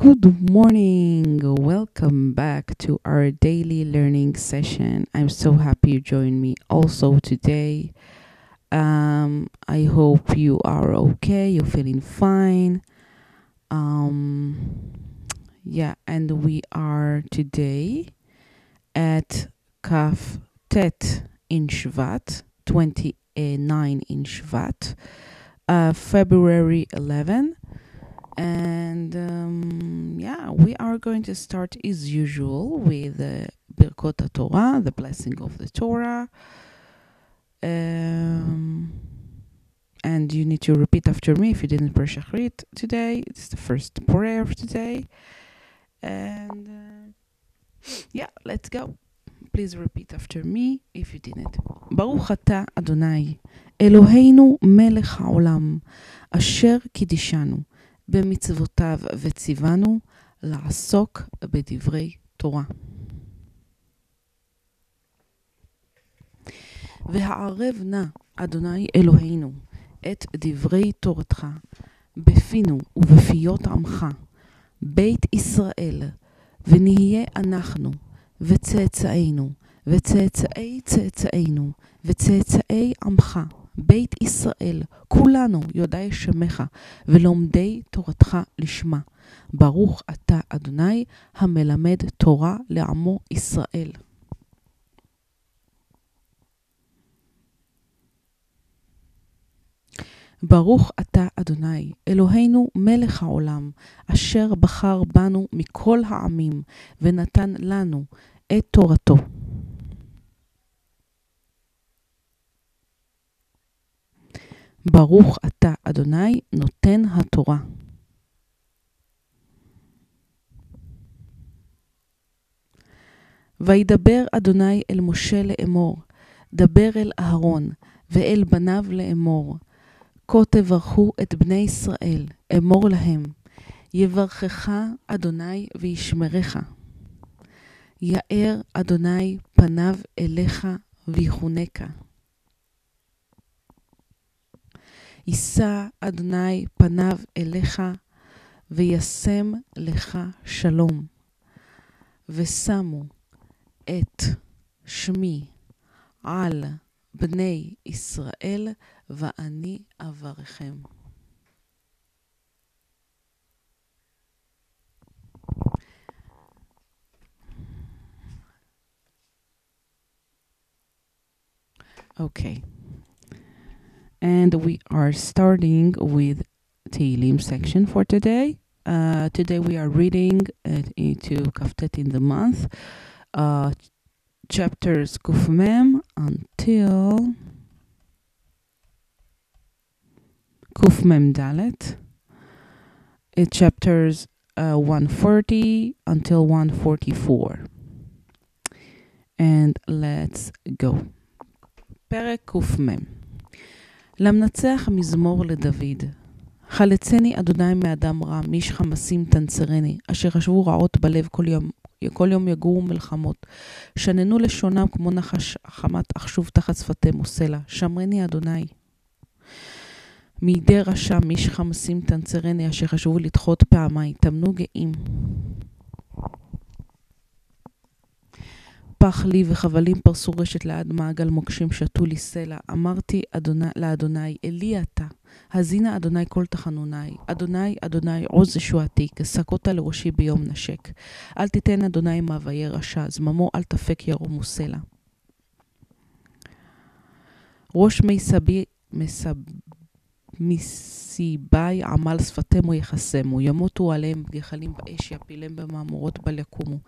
Good morning. Welcome back to our daily learning session. I'm so happy you joined me also today. Um, I hope you are okay. You're feeling fine. Um, yeah, and we are today at Kaf Tet in Shvat, 29 in Shvat, uh, February 11 and um, yeah, we are going to start as usual with uh, Birkot Torah, the blessing of the Torah. Um, and you need to repeat after me if you didn't pray Shachrit today. It's the first prayer of today. And uh, yeah, let's go. Please repeat after me if you didn't. ברוך אתה, אדוני, אלוהינו מלך העולם, אשר קידישנו. במצוותיו וציוונו לעסוק בדברי תורה. והערב נא, אדוני אלוהינו, את דברי תורתך בפינו ובפיות עמך, בית ישראל, ונהיה אנחנו, וצאצאינו, וצאצאי צאצאינו, וצאצאי עמך, בית ישראל, כולנו יודעי שמך, ולומדי תורתך לשמה. ברוך אתה, אדוני, המלמד תורה לעמו ישראל. ברוך אתה, אדוני, אלוהינו מלך העולם, אשר בחר בנו מכל העמים, ונתן לנו את תורתו. ברוך אתה, אדוני, נותן התורה. וידבר אדוני אל משה לאמור, דבר אל אהרון ואל בניו לאמור, כה תברכו את בני ישראל, אמור להם, יברכך אדוני וישמרך. יאר אדוני פניו אליך ויחונקה. יישא אדוני פניו אליך, וישם לך שלום. ושמו את שמי על בני ישראל, ואני אברכם. Okay. and we are starting with Tehillim section for today. Uh, today we are reading uh, into Kaftet in the month, uh, chapters Kufmem until Kufmem Dalet. It chapters uh, 140 until 144. And let's go. פרק קמ למנצח מזמור לדוד. חלצני אדוני מאדם רע, מאיש חמסים תנצרני, אשר חשבו רעות בלב כל יום, כל יום יגורו מלחמות. שננו לשונם כמו נחש חמת, אך שוב תחת שפתיהם עושה לה. שמרני אדוני. מידי רשע, מאיש חמסים תנצרני, אשר חשבו לדחות פעמיים, טמנו גאים. פח לי וחבלים פרסו רשת לעד מעגל מוקשים שתו לי סלע. אמרתי אדוני, לאדוני, אלי אתה, האזינה אדוני כל תחנוני. אדוני, אדוני, עוז ישועתי, כשקות לראשי ביום נשק. אל תיתן אדוני מאוויי רשע, זממו אל תפק ירום וסלע. ראש מי סבי, מסב... מסיבי עמל שפתמו יחסמו, ימותו עליהם גחלים באש, יפילם במאמורות בל יקומו.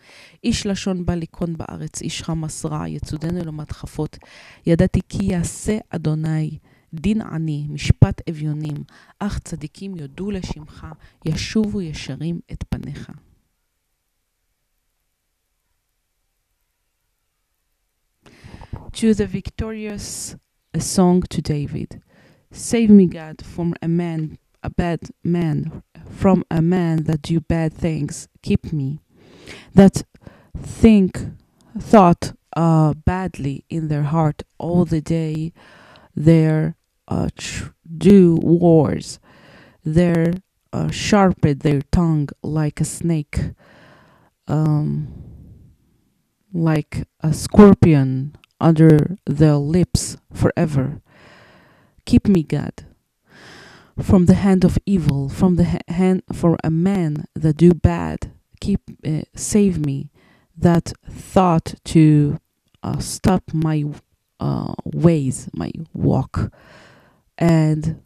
איש לשון בא ליכון בארץ, איש חמס רע, יצודנו למדחפות. ידעתי כי יעשה אדוני דין עני, משפט אביונים, אך צדיקים יודו לשמך, ישובו ישרים את פניך. To the victorious, a song to David. Save me, God, from a man, a bad man, from a man that do bad things. Keep me, that think, thought uh, badly in their heart all the day. Their uh, tr- do wars, their uh, sharpen their tongue like a snake, um, like a scorpion under their lips forever. Keep me, God, from the hand of evil, from the ha- hand for a man that do bad. Keep, uh, save me, that thought to uh, stop my uh, ways, my walk, and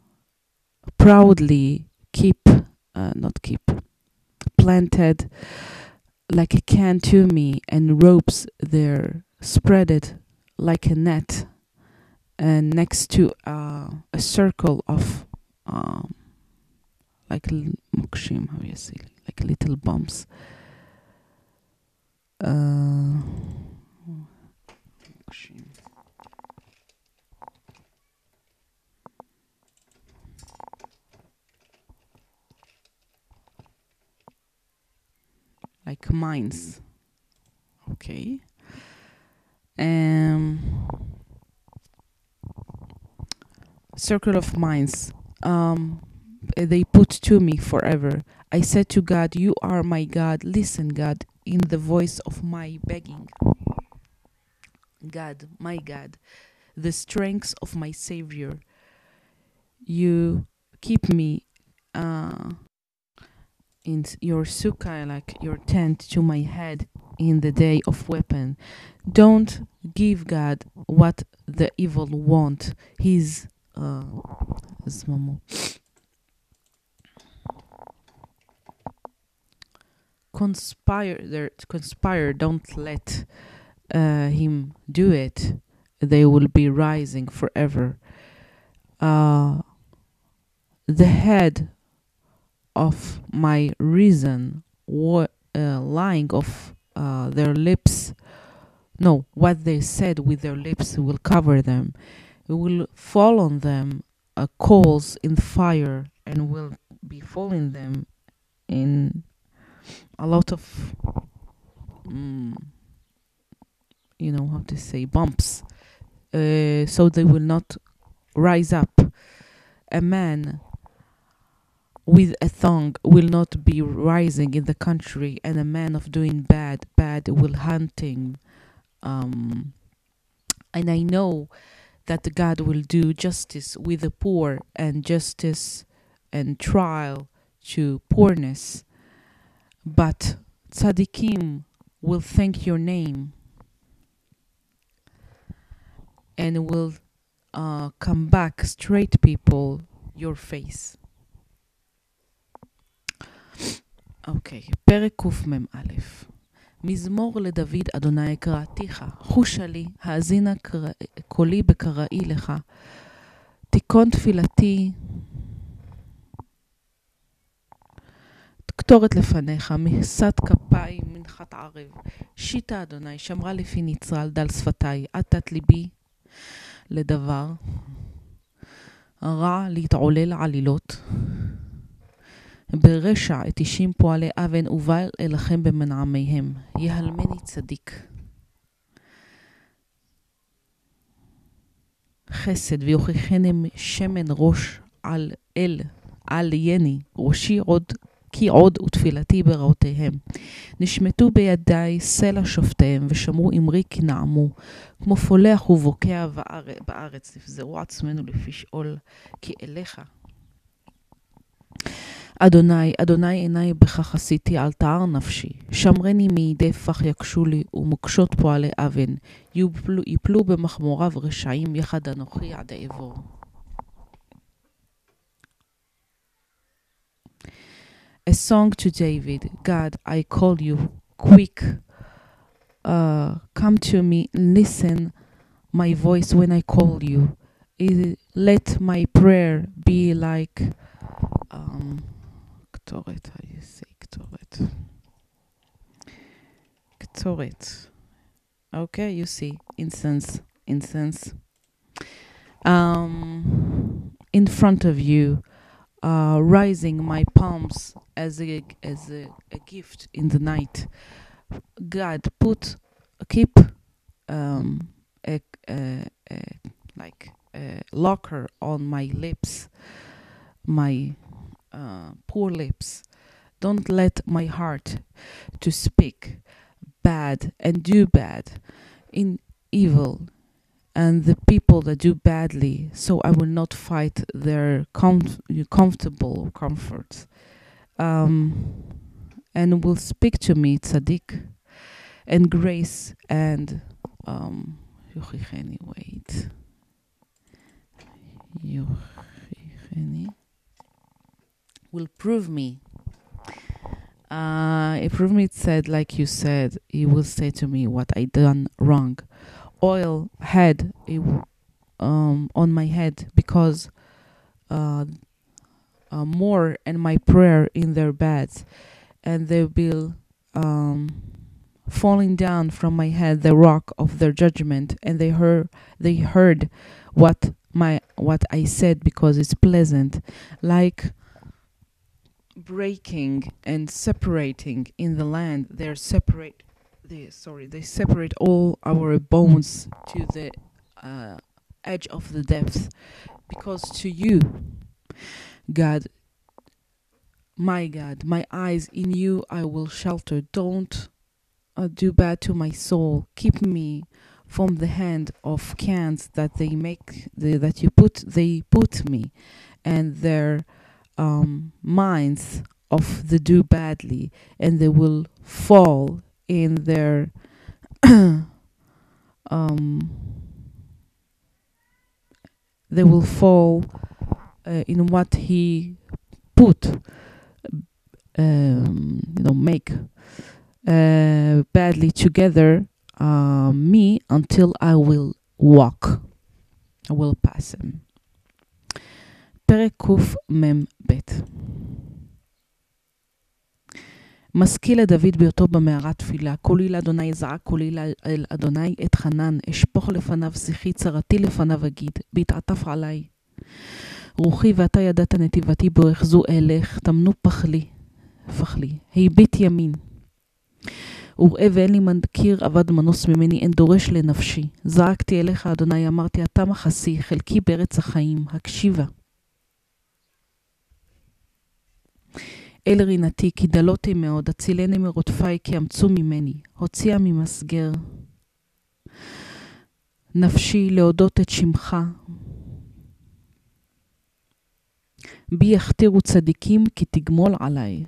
proudly keep, uh, not keep, planted like a can to me, and ropes there spread it like a net, and next to uh, a circle of um, like mokshim, how you say, like little bumps. Uh, like mines. Okay. Um, circle of mines. Um, they put to me forever. I said to God, You are my God. Listen, God, in the voice of my begging. God, my God, the strength of my Savior. You keep me uh, in your sukkah, like your tent, to my head in the day of weapon. Don't give God what the evil want. He's euh, à ce moment. Conspire, conspire, don't let uh, him do it. They will be rising forever. Uh, the head of my reason wa- uh, lying of uh, their lips. No, what they said with their lips will cover them will fall on them uh, coals in fire and will be falling them in a lot of mm, you know how to say bumps. Uh, so they will not rise up. A man with a thong will not be rising in the country and a man of doing bad bad will hunting um and i know that god will do justice with the poor and justice and trial to poorness but tzaddikim will thank your name and will uh, come back straight people your face. אוקיי, okay, פרק קמ"א מזמור לדוד אדוני קראתיך, חושה לי, האזינה קולי בקראי לך. תיכון תפילתי, קטורת לפניך, מכסת כפיים, מנחת ערב. שיטה אדוני, שמרה לפי נצרל, דל שפתי, עטת ליבי לדבר. רע להתעולל עלילות. ברשע את אישים פועלי אבן ובא אלחם במנעמיהם. יהלמני צדיק. חסד ויוכיחני שמן ראש על אל, על יני, ראשי עוד כי עוד ותפילתי ברעותיהם. נשמטו בידי סלע שופטיהם, ושמרו אמרי כי נעמו. כמו פולח ובוקע בארץ, נפזרו עצמנו לפי שאול, כי אליך. אדוני, אדוני עיני בך חסיתי, אל תער נפשי. שמרני מידי פח יקשו לי, ומוקשות פועלי אבן. יפלו, יפלו במחמוריו רשעים, יחד אנוכי עד אעבור. a song to David. God, I call you quick. Uh, come to me, listen my voice when I call you. It, let my prayer be like um how you say ktoret? Ktoret. Okay, you see, incense, incense. Um, in front of you, uh, rising my palms as a as a, a gift in the night. God put keep um, a, a, a like a locker on my lips, my uh, poor lips. Don't let my heart to speak bad and do bad in evil and the people that do badly, so I will not fight their com- comfortable comforts. Um, and will speak to me tzaddik and grace and um, wait. Will prove me. Uh, it prove me it said like you said, he will say to me what I done wrong. Oil head um, on my head because uh, uh, more and my prayer in their beds, and they will um, falling down from my head the rock of their judgment, and they heard they heard what my what I said because it's pleasant, like breaking and separating in the land. They're separate. They sorry, they separate all our bones to the uh, edge of the depth, because to you, God, my God, my eyes in you I will shelter. Don't uh, do bad to my soul. Keep me from the hand of cans that they make the, that you put they put me and their um, minds of the do badly and they will fall in their um, they will fall uh, in what he put um, you know make uh, badly together uh, me until I will walk. I will pass him. פרק קמ"ב משכיל לדוד בהיותו במערת תפילה, קולי לאדוני זעק, קולי אל אדוני את חנן, אשפוך לפניו שיחי, צרתי לפניו אגיד, בהתעטף עלי. רוחי ואתה ידעת נתיבתי בו אחזו אלך, טמנו פחלי, פחלי, הביט ימין. וראה ואין לי מכיר אבד מנוס ממני, אין דורש לנפשי. זעקתי אליך, אדוני, אמרתי, אתה מחסי, חלקי בארץ החיים, הקשיבה. אל רינתי, כי דלותי מאוד, הצילני מרודפי, כי אמצו ממני, הוציאה ממסגר. נפשי להודות את שמך. בי יכתירו צדיקים, כי תגמול עליי.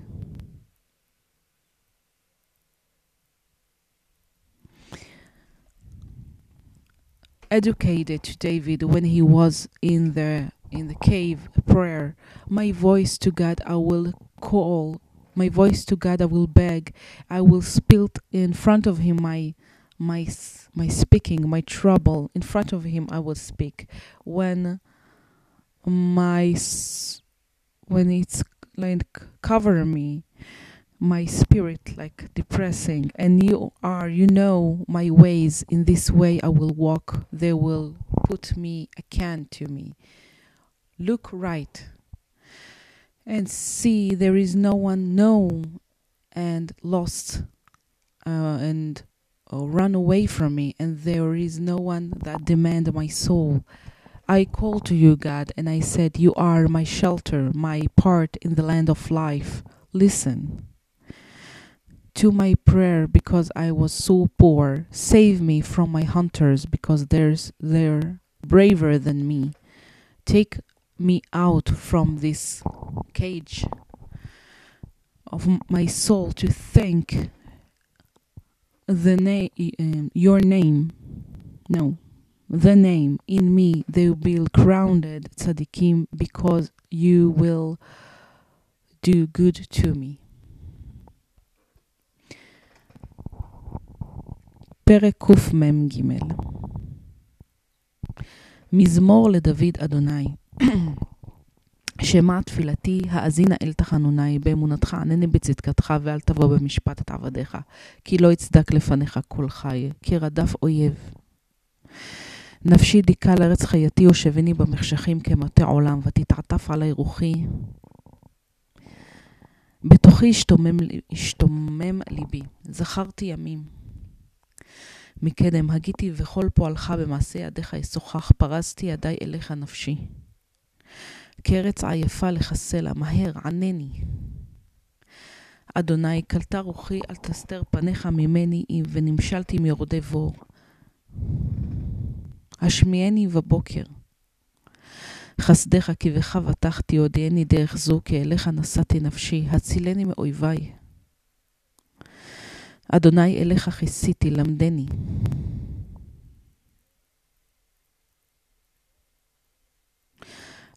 educated David when he was in the in the cave prayer my voice to God I will call. My voice to God I will beg. I will spill in front of him my my my speaking my trouble. In front of him I will speak. When my when it's like cover me my spirit like depressing. And you are you know my ways. In this way i will walk. They will put me a can to me look right and see there is no one known and lost uh, and uh, run away from me and there is no one that demand my soul i call to you god and i said you are my shelter my part in the land of life listen to my prayer because I was so poor. Save me from my hunters because there's they're braver than me. Take me out from this cage of my soul to thank the name um, your name no the name in me they will be crowned tzaddikim because you will do good to me פרק קמ"ג מזמור לדוד אדוני שמע תפילתי, האזינה אל תחנוני, באמונתך ענני בצדקתך, ואל תבוא במשפט את עבדיך, כי לא יצדק לפניך כל חי, כי רדף אויב. נפשי דיכה לארץ חייתי, הושבני במחשכים כמטה עולם, ותתעטף עלי רוחי. בתוכי השתומם, השתומם ליבי, זכרתי ימים. מקדם הגיתי וכל פועלך במעשה ידיך ישוחח, פרסתי ידי אליך נפשי. כארץ עייפה לחסלה, מהר, ענני. אדוני, קלטה רוחי, אל תסתר פניך ממני, ונמשלתי מיורדי בור. השמיעני בבוקר. חסדך כי בך בטחתי, הודיעני דרך זו, כי אליך נשאתי נפשי, הצילני מאויביי. אדוני אליך כיסיתי, למדני.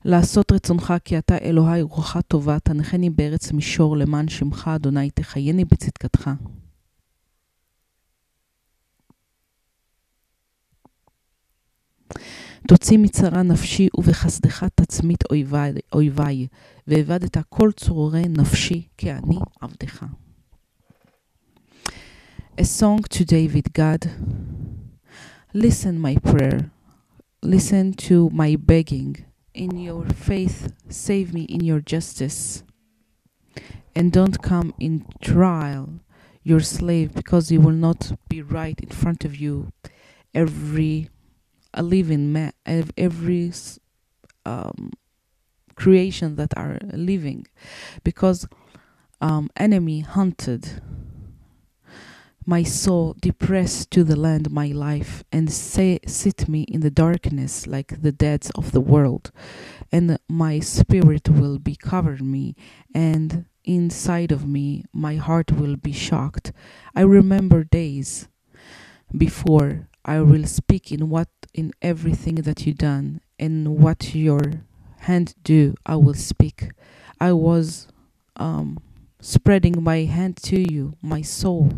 לעשות רצונך כי אתה אלוהי רוחך טובה, תנחני בארץ מישור למען שמך, אדוני, תחייני בצדקתך. תוציא מצרה נפשי ובחסדך תצמית אויבי, אויבי, ואבדת כל צרורי נפשי, כי אני עבדך. A song to David God. Listen my prayer. Listen to my begging. In your faith, save me in your justice. And don't come in trial, your slave, because you will not be right in front of you. Every a living man, every um, creation that are living, because um, enemy hunted my soul depressed to the land my life and say, sit me in the darkness like the dead of the world. And my spirit will be covered me and inside of me my heart will be shocked. I remember days before i will speak in what in everything that you done and what your hand do i will speak. I was um, spreading my hand to you my soul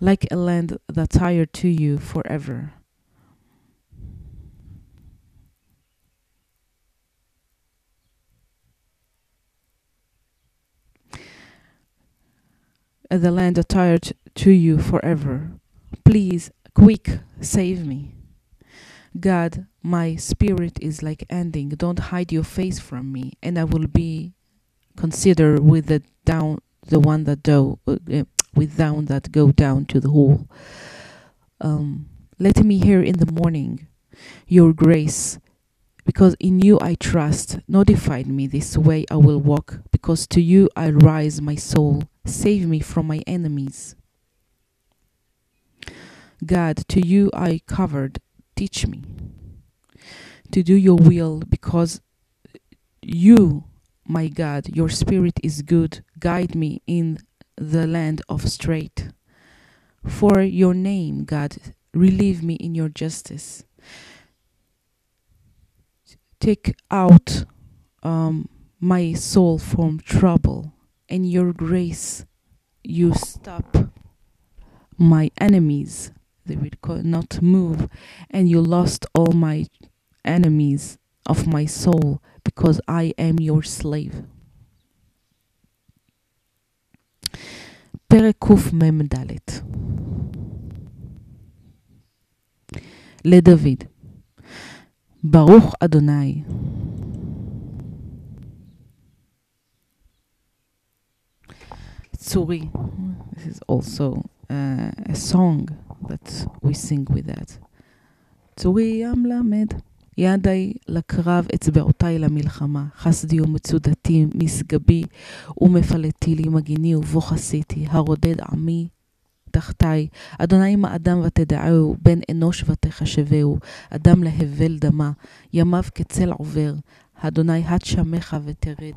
like a land that's hired to you forever. The land attired to you forever. Please, quick, save me. God, my spirit is like ending. Don't hide your face from me, and I will be considered with the down the one that do uh, with down that go down to the hole. Um, let me hear in the morning your grace, because in you I trust. Notified me this way I will walk, because to you I rise my soul. Save me from my enemies. God, to you I covered. Teach me to do your will, because you, my God, your spirit is good. Guide me in the land of straight. For your name, God, relieve me in your justice. Take out um, my soul from trouble, and your grace, you stop my enemies. They will not move, and you lost all my enemies of my soul because I am your slave. פרק קמ"ד לדוד ברוך אדוני צורי this is also uh, a song that we sing with that צורי המלמד ידי לקרב, אצבעותי למלחמה. חסדי ומצודתי, משגבי ומפלטי לי מגיני ובו חסיתי. הרודד עמי תחתי. אדוני מה אדם ותדעהו, בן אנוש ותחשבהו. אדם להבל דמה, ימיו כצל עובר. אדוני הד שמך ותרד.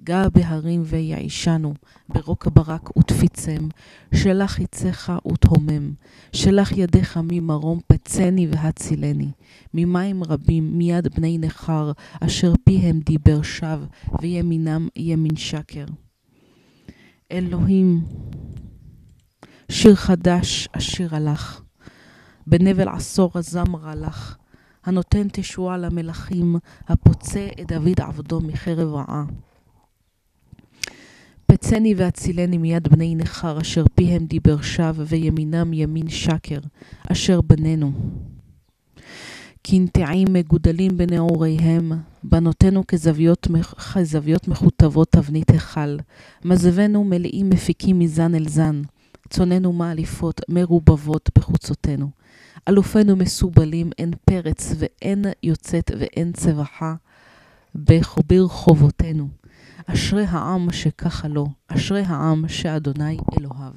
גע בהרים ויעישנו, ברוק ברק ותפיצם, שלח יצך ותהומם, שלח ידיך ממרום פצני והצילני, ממים רבים מיד בני נכר, אשר פיהם דיבר שווא, וימינם ימין שקר. אלוהים, שיר חדש אשיר הלך, בנבל עשור הזמר הלך, הנותן תשועה למלכים, הפוצע את דוד עבדו מחרב רעה. פצני והצילני מיד בני נכר, אשר פיהם דיבר שווא, וימינם ימין שקר, אשר בנינו. קנטעים מגודלים בנעוריהם, בנותינו כזוויות, כזוויות מכותבות תבנית היכל, מזבנו מלאים מפיקים מזן אל זן, צוננו מאליפות מרובבות בחוצותינו. אלופינו מסובלים, אין פרץ ואין יוצאת ואין צבחה. ברחובותינו. אשרי העם שככה לו, אשרי העם שאדוני אלוהיו.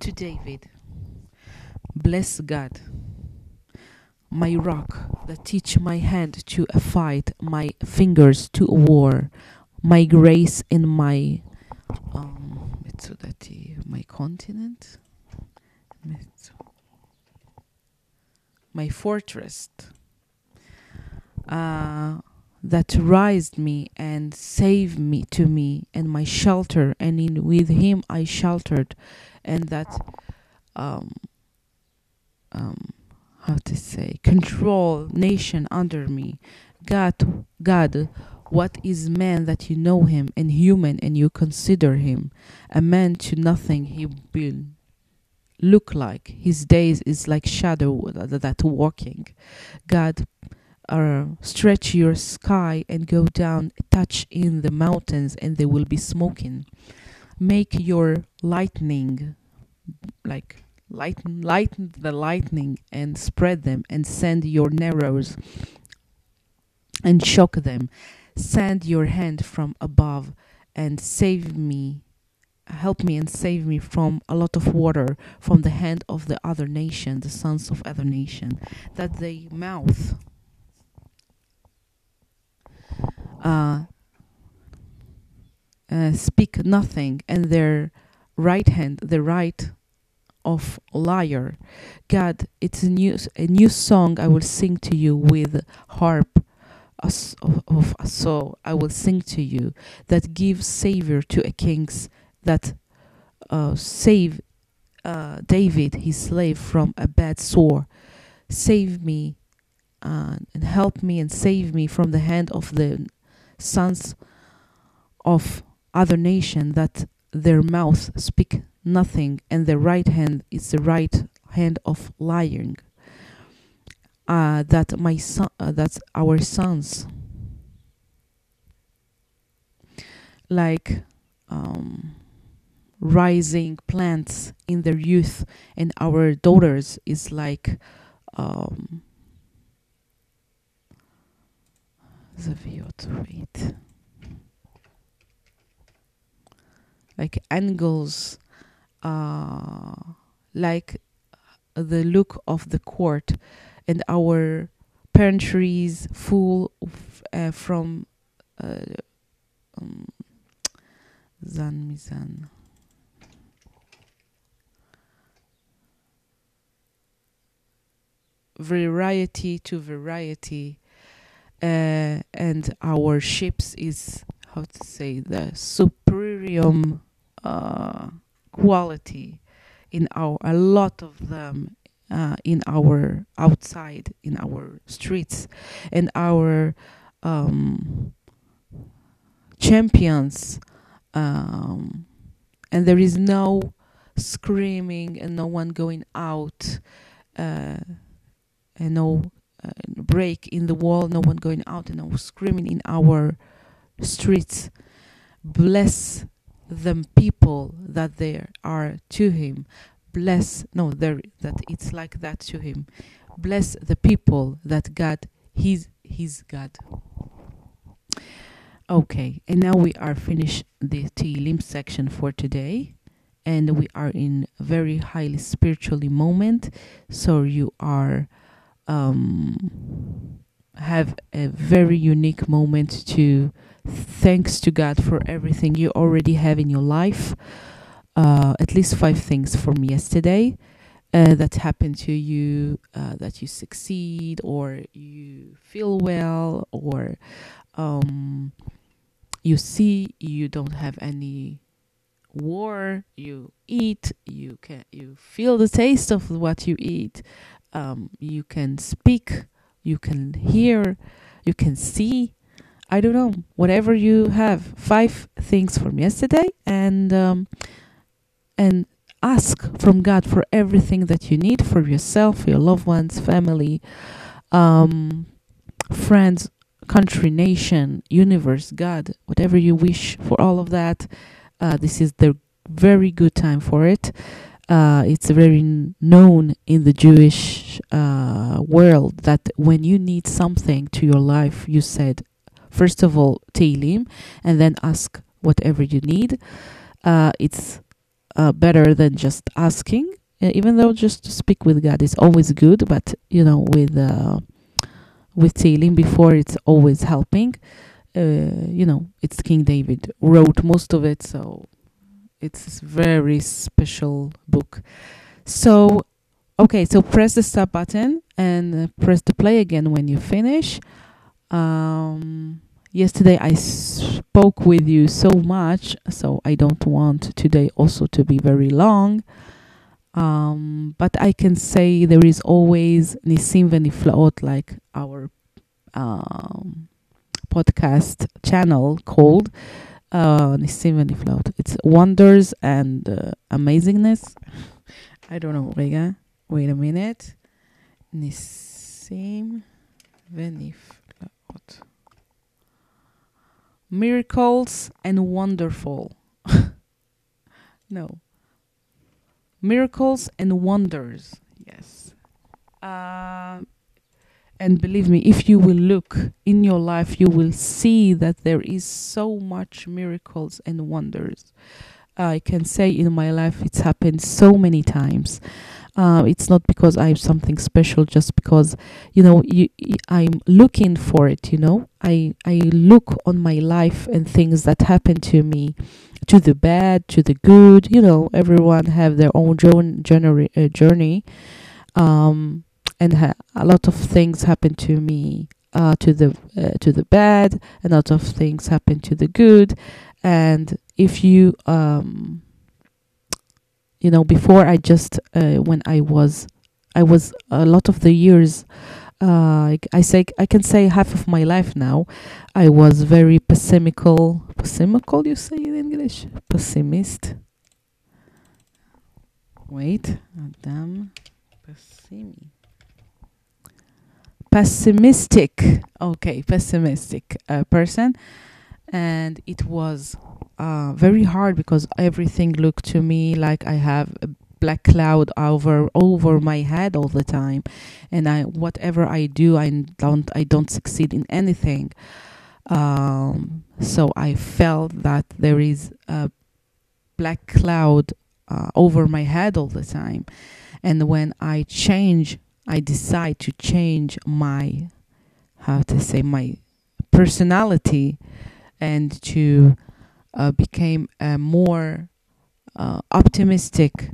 To David, bless God, my rock that teach my hand to a fight, my fingers to a war, my grace in my um, מצודתי, my continent, my fortress, uh, that raised me and saved me to me and my shelter and in with him I sheltered and that um, um, how to say control nation under me. God God what is man that you know him and human and you consider him? A man to nothing he will look like. His days is like shadow that, that walking. God uh, stretch your sky and go down, touch in the mountains, and they will be smoking. Make your lightning, like lighten, lighten the lightning and spread them, and send your narrows and shock them. Send your hand from above and save me. Help me and save me from a lot of water from the hand of the other nation, the sons of other nation, that they mouth uh, uh, speak nothing, and their right hand, the right of liar. God, it's a new a new song I will sing to you with harp of, of so I will sing to you that gives savior to a king's that uh, save uh, David his slave from a bad sore. Save me uh, and help me and save me from the hand of the sons of other nation that their mouth speak nothing and their right hand is the right hand of lying. Uh, that my son uh, that our sons like um, rising plants in their youth and our daughters is like um, Zaviot, wait. Like angles, uh, like the look of the court, and our pantries full uh, from uh, um, zan mizan. Variety to variety uh, and our ships is how to say the superior uh, quality in our a lot of them uh, in our outside in our streets. And our um, champions um, and there is no screaming and no one going out uh, and no Uh, break in the wall, no one going out and no screaming in our streets. Bless them people that there are to him. Bless no there that it's like that to him. Bless the people that God he's his God. Okay, and now we are finished the Tehillim section for today, and we are in very highly spiritually moment. So you are um, have a very unique moment to thanks to God for everything you already have in your life. Uh, at least five things from yesterday uh, that happened to you, uh, that you succeed or you feel well or um, you see you don't have any war you eat you can you feel the taste of what you eat um, you can speak, you can hear, you can see. I don't know, whatever you have. Five things from yesterday, and um, and ask from God for everything that you need for yourself, your loved ones, family, um, friends, country, nation, universe, God, whatever you wish for all of that. Uh, this is the very good time for it. Uh, it's very known in the Jewish uh, world that when you need something to your life, you said, first of all, Tehillim, and then ask whatever you need. Uh, it's uh, better than just asking, even though just to speak with God is always good, but you know, with uh, with Tehillim before, it's always helping. Uh, you know, it's King David wrote most of it, so it's a very special book. So, okay, so press the stop button and uh, press the play again when you finish. Um, yesterday I spoke with you so much, so I don't want today also to be very long. Um, but I can say there is always Nisim Veniflaot, like our um, podcast channel called uh, Nisim Veniflaot. It's wonders and uh, amazingness. I don't know. Rega, wait a minute. Nisim Veniflaot. Miracles and wonderful. no. Miracles and wonders. Yes. Uh, and believe me, if you will look in your life, you will see that there is so much miracles and wonders. I can say in my life it's happened so many times. Uh, it's not because I have something special, just because you know you, I'm looking for it. You know, I I look on my life and things that happen to me, to the bad, to the good. You know, everyone have their own journey. Uh, journey. Um, and ha- a lot of things happen to me uh, to the uh, to the bad a lot of things happen to the good and if you um you know before i just uh, when i was i was a lot of the years uh, I, say I can say half of my life now. I was very pessimical. Pessimical, you say in English? Pessimist. Wait, Adam, pessimist pessimistic okay pessimistic uh, person. And it was uh, very hard because everything looked to me like i have a black cloud over over my head all the time. And i whatever i do i don't i don't succeed in anything. Um, so i felt that there is a black cloud uh, over my head all the time. And when i change I decide to change my how to say my personality and to uh, become a more uh, optimistic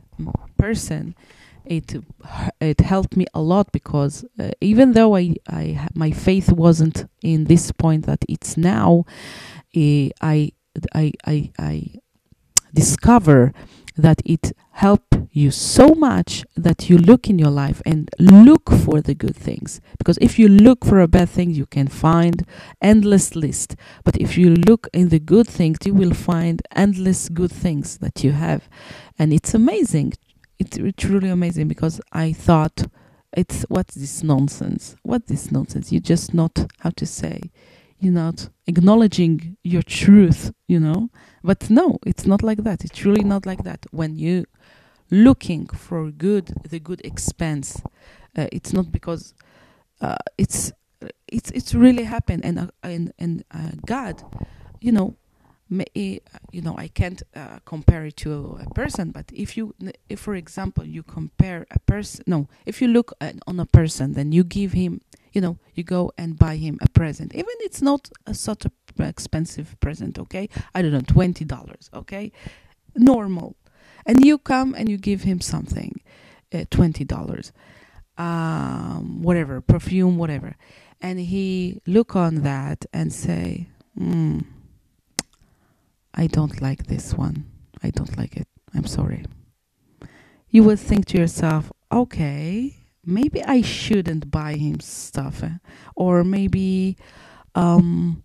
person. It it helped me a lot because uh, even though I, I my faith wasn't in this point that it's now eh, I I I, I discover that it help you so much that you look in your life and look for the good things. Because if you look for a bad thing you can find endless list. But if you look in the good things you will find endless good things that you have. And it's amazing. It's truly amazing because i thought it's what's this nonsense? What this nonsense? You just not how to say you're not acknowledging your truth you know but no it's not like that. It's really not like that. When you looking for good the good expense uh, it's not because uh, it's it's it's really happened. And uh, and and uh, god you know may, eh, you know i can't uh, compare it to a person but if you if for example you compare a person no if you look at, on a person then you give him you know you go and buy him a present. Even it's not a, such a expensive present okay? I don't know $20 okay? Normal. And you come and you give him something uh, $20 um, whatever perfume whatever. And he look on that and say mm, i don't like this one. I don't like it. I'm sorry. You will think to yourself okay maybe i shouldn't buy him stuff eh? or maybe um,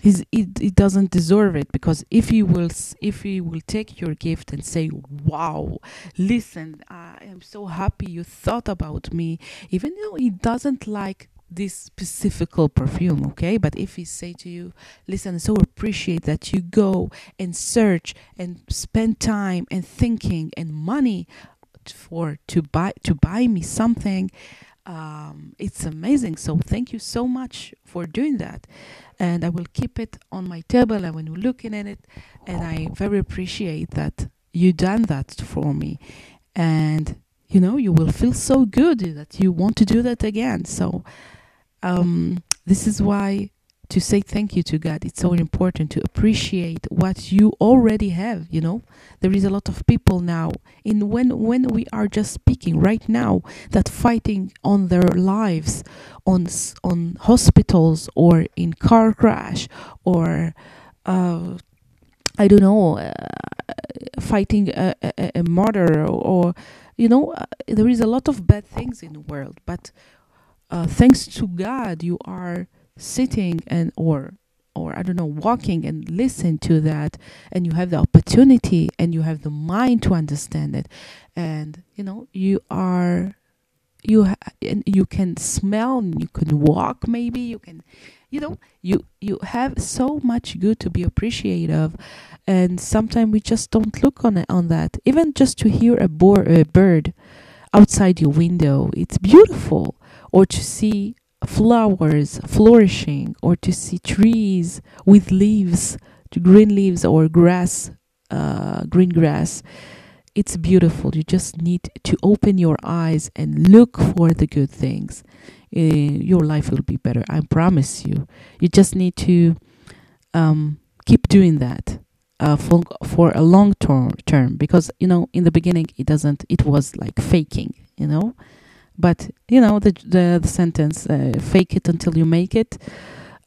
he's, he, he doesn't deserve it because if he will if he will take your gift and say wow listen i am so happy you thought about me even though he doesn't like this specific perfume, okay? But if he say to you, listen, so appreciate that you go and search and spend time and thinking and money for to buy to buy me something, um, it's amazing. So thank you so much for doing that, and I will keep it on my table. And when you're looking at it, and I very appreciate that you done that for me, and you know you will feel so good that you want to do that again. So um, this is why to say thank you to God, it's so important to appreciate what you already have. You know, there is a lot of people now in when when we are just speaking right now that fighting on their lives, on on hospitals or in car crash or. Uh, I don't know, uh, fighting a, a, a, murder or, you know, uh, there is a lot of bad things in the world, but uh, thanks to God, you are sitting and or or I don't know, walking and listen to that, and you have the opportunity and you have the mind to understand it, and you know you are you ha- and you can smell, you can walk, maybe you can, you know, you you have so much good to be appreciative, and sometimes we just don't look on it, on that. Even just to hear a, bo- a bird outside your window, it's beautiful or to see flowers flourishing or to see trees with leaves to green leaves or grass uh, green grass it's beautiful. You just need to open your eyes and look for the good things. Uh, your life will be better i promise you. You just need to um, keep doing that uh, for for a long term term because you know in the beginning it doesn't it was like faking you know but you know the the, the sentence uh, fake it until you make it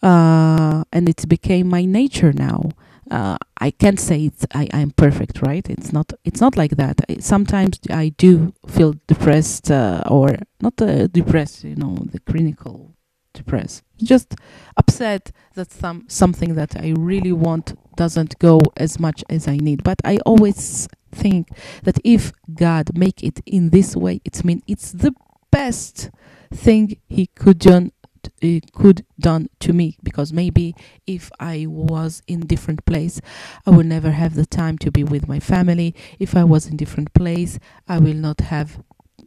uh, and it became my nature now. Uh, I can't say it's I I'm perfect right? It's not it's not like that. Sometimes I do feel depressed uh, or not uh, depressed you know the clinical depressed. Just upset that some something that I really want doesn't go as much as I need. But I always think that if God make it in this way it mean it's the best thing he could done he could done to me. Because maybe if I was in different place I would never have the time to be with my family. If I was in different place I will not have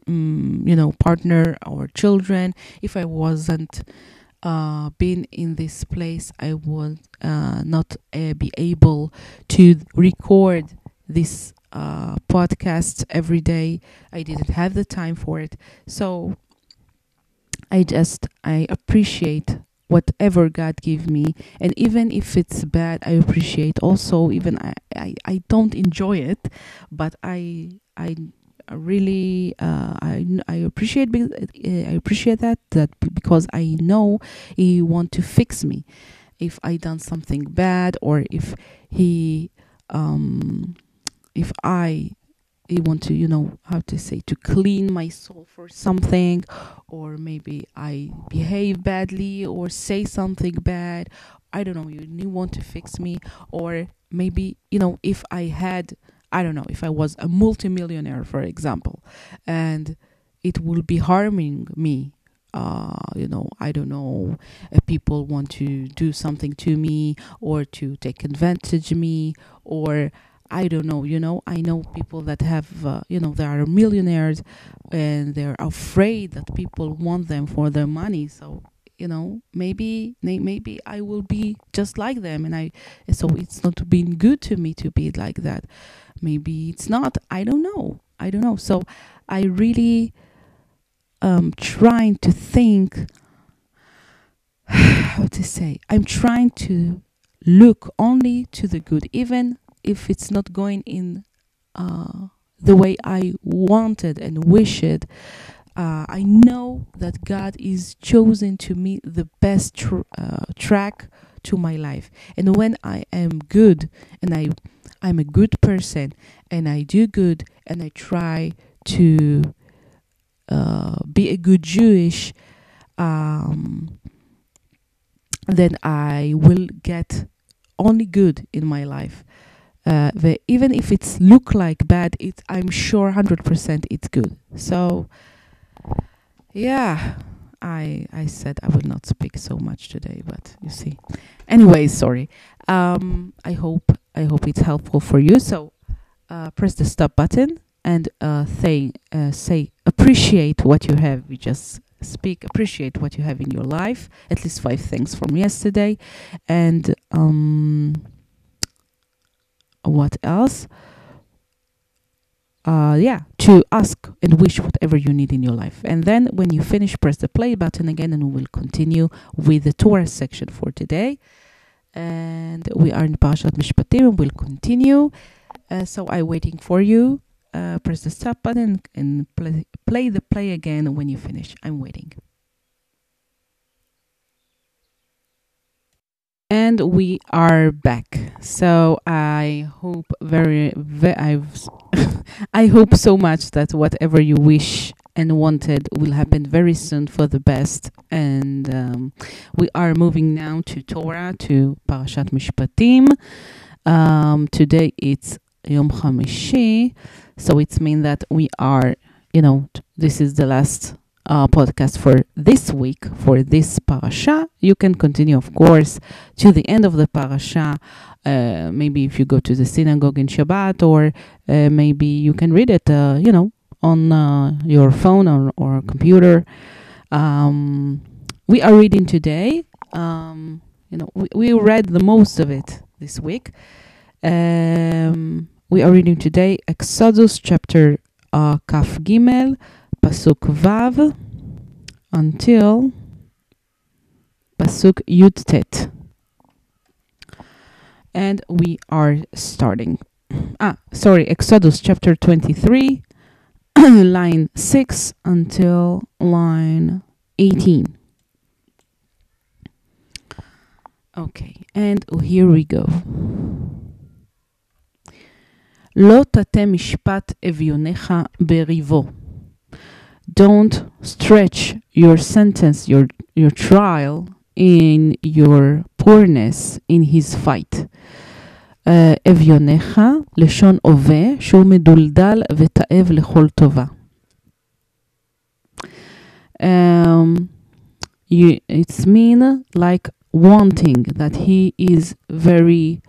um, you know partner or children. If I wasn't uh, been in this place I would uh, not uh, be able to record this uh, podcasts every day. I didn't have the time for it. So I just I appreciate whatever God give me and even if it's bad I appreciate also even I, I, I don't enjoy it but I I really uh, I I appreciate I appreciate that that because I know he want to fix me if I done something bad or if he um if I want to, you know, how to say, to clean my soul for something, or maybe I behave badly or say something bad. I don't know, you want to fix me, or maybe, you know, if I had, I don't know, if I was a multimillionaire, for example, and it will be harming me uh, you know, I don't know, uh, people want to do something to me or to take advantage of me or I don't know, you know, I know people that have, uh, you know, they are millionaires and they're afraid that people want them for their money. So, you know, maybe maybe I will be just like them and I so it's not been good to me to be like that. Maybe it's not. I don't know. I don't know. So I really um trying to think how to say. I'm trying to look only to the good even if it's not going in uh, the way I wanted and wished, uh, I know that God is chosen to me the best tr- uh, track to my life. And when I am good and I I'm a good person and I do good and I try to uh, be a good Jewish, um, then I will get only good in my life uh, even if it's look like bad, it I'm sure hundred percent it's good. So yeah, I I said I will not speak so much today, but you see. Anyway, sorry. Um, I hope I hope it's helpful for you. So uh, press the stop button and uh, say uh, say appreciate what you have. We just speak appreciate what you have in your life. At least five things from yesterday, and um, what else? uh, yeah, to ask and wish whatever you need in your life. And then when you finish, press the play button again, and we will continue with the Torah section for today. And we are in Parashat Mishpatim, and we'll continue. Uh, so I'm waiting for you. Uh, press the stop button and play, play the play again when you finish. I'm waiting. And we are back. So I hope very, very I've, I hope so much that whatever you wish and wanted will happen very soon for the best. And um, we are moving now to Torah, to Parashat Mishpatim. Um, today it's Yom Hamishi, so it means that we are, you know, this is the last uh, podcast for this week for this parasha. You can continue, of course, to the end of the parasha. Uh, maybe if you go to the synagogue in Shabbat, or uh, maybe you can read it, uh, you know, on uh, your phone or, or computer. Um, we are reading today. Um, you know, we, we read the most of it this week. Um, we are reading today Exodus chapter uh, Kaf Gimel, Pasuk Vav, until Pasuk Yud Tet. And we are starting. Ah, sorry, Exodus chapter 23, line 6 until line 18. Okay, and here we go. לא תטה משפט אביונך בריבו. Don't stretch your sentence, your, your trial, in your poorness, in his fight. Uh, אביונך, לשון הווה, שהוא מדולדל ותאב לכל טובה. Um, you, it's mean like wanting that he is very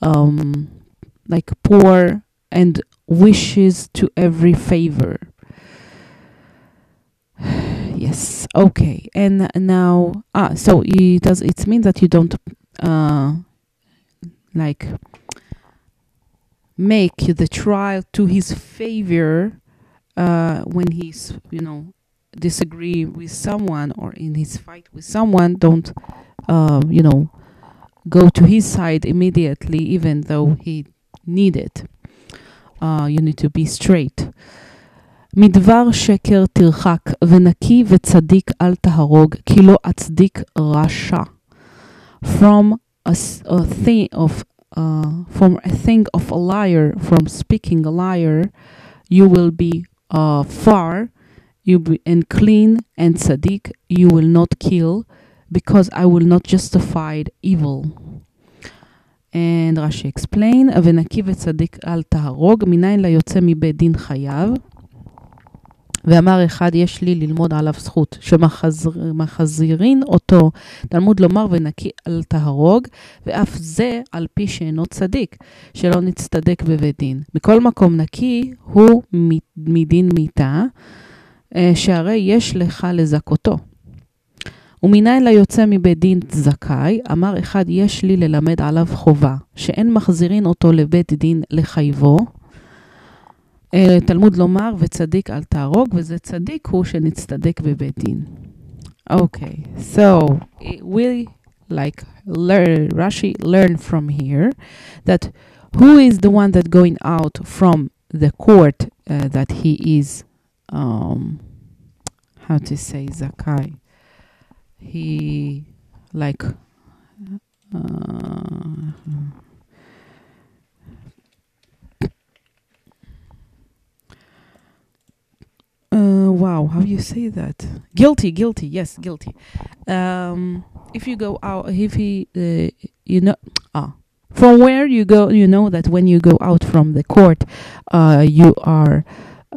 um, like poor and wishes to every favor. yes, okay. And now, ah, so it does. It means that you don't, uh, like, make the trial to his favor, uh, when he's, you know, disagree with someone or in his fight with someone. Don't, uh, you know, go to his side immediately, even though he need it. Uh, you need to be straight. מדבר שקר תרחק, ונקי וצדיק אל תהרוג, כי לא אצדיק רשע. From a, s- a thing of uh, from a thing of a liar, from speaking a liar, you will be uh, far, you be and clean and tzaddik, you will not kill, because I will not justify evil. And Rashi explain, ונקי וצדיק אל תהרוג, מניין ליוצא מבית דין חייו. ואמר אחד, יש לי ללמוד עליו זכות, שמחזירין אותו, תלמוד לומר ונקי אל תהרוג, ואף זה על פי שאינו צדיק, שלא נצטדק בבית דין. מכל מקום נקי הוא מדין מיתה, אה, שהרי יש לך לזכותו. ומניין ליוצא מבית דין זכאי, אמר אחד, יש לי ללמד עליו חובה, שאין מחזירין אותו לבית דין לחייבו. אה, תלמוד לומר, וצדיק אל תהרוג, וזה צדיק הוא שנצטדק בבית דין. Okay, so eh, we like learn Rashi learn from here that who is the one that going out from the court uh, that he is um how to say zakai he like uh, uh, wow how you say that? Guilty guilty yes guilty. Um if you go out if he uh, you know ah from where you go you know that when you go out from the court uh you are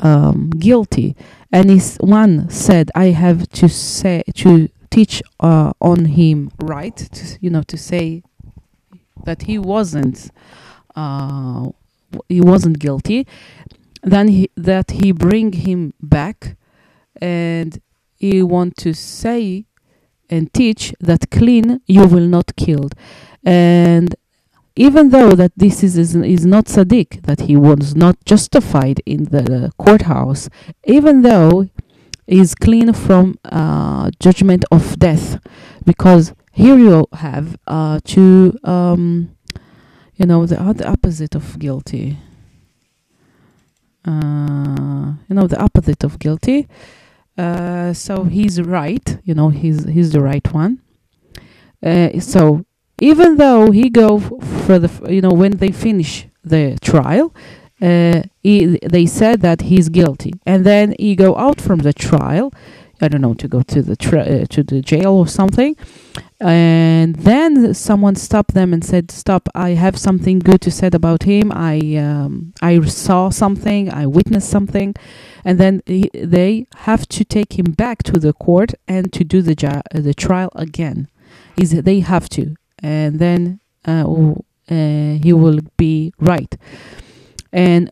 um, guilty, and his one said, "I have to say to teach uh, on him right, to, you know, to say that he wasn't uh, he wasn't guilty." Then he, that he bring him back, and he want to say and teach that clean you will not killed, and even though that this is, is, is not tzaddik, that he was not justified in the courthouse, even though he's clean from uh, judgment of death, because here you have uh, to, um, you know, the other opposite of guilty. Uh, you know, the opposite of guilty. Uh, so he's right. You know, he's he's the right one. Uh, so even though he go for the you know when they finish the trial uh, he, they said that he's guilty and then he go out from the trial i don't know to go to the tri- uh, to the jail or something. And then someone stopped them and said stop i have something good to say about him. I um, i saw something i witnessed something. And then he, they have to take him back to the court and to do the ja- the trial again. Is they have to. And then uh, uh, he will be right. And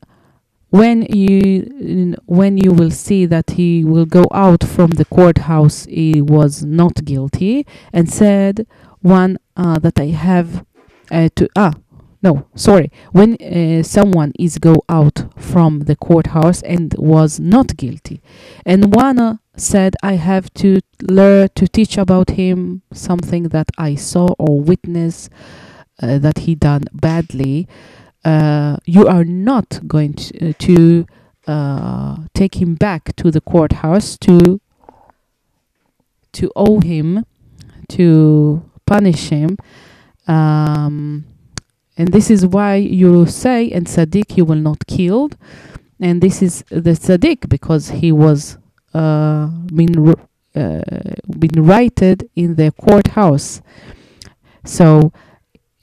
when you when you will see that he will go out from the courthouse, he was not guilty, and said one uh, that I have uh, to ah no sorry when uh, someone is go out from the courthouse and was not guilty. And one uh, said i have to learn to teach about him something that i saw or witness uh, that he done badly uh, you are not going to, to uh, take him back to the courthouse to to owe him to punish him um, and this is why you say, and tzaddik you will not killed. And this is the tzaddik because he was uh, been uh, been righted in the courthouse. So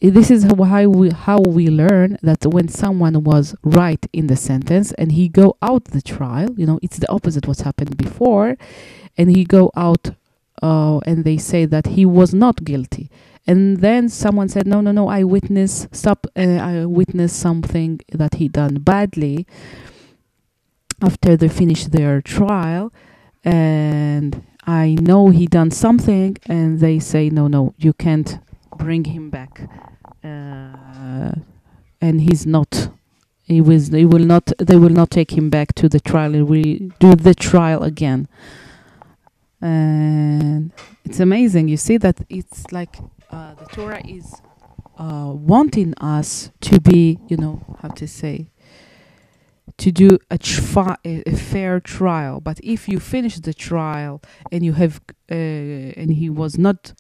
this is why we how we learn that when someone was right in the sentence and he go out the trial, you know, it's the opposite what's happened before, and he go out uh, and they say that he was not guilty. And then someone said no no no i witness stop uh, i witness something that he done badly after they finished their trial and i know he done something and they say no no you can't bring him back uh, and he's not he was they will not they will not take him back to the trial and we do the trial again and it's amazing you see that it's like uh, the Torah is uh, wanting us to be, you know, how to say, to do a, a fair trial. But if you finish the trial and you have, uh, and he was not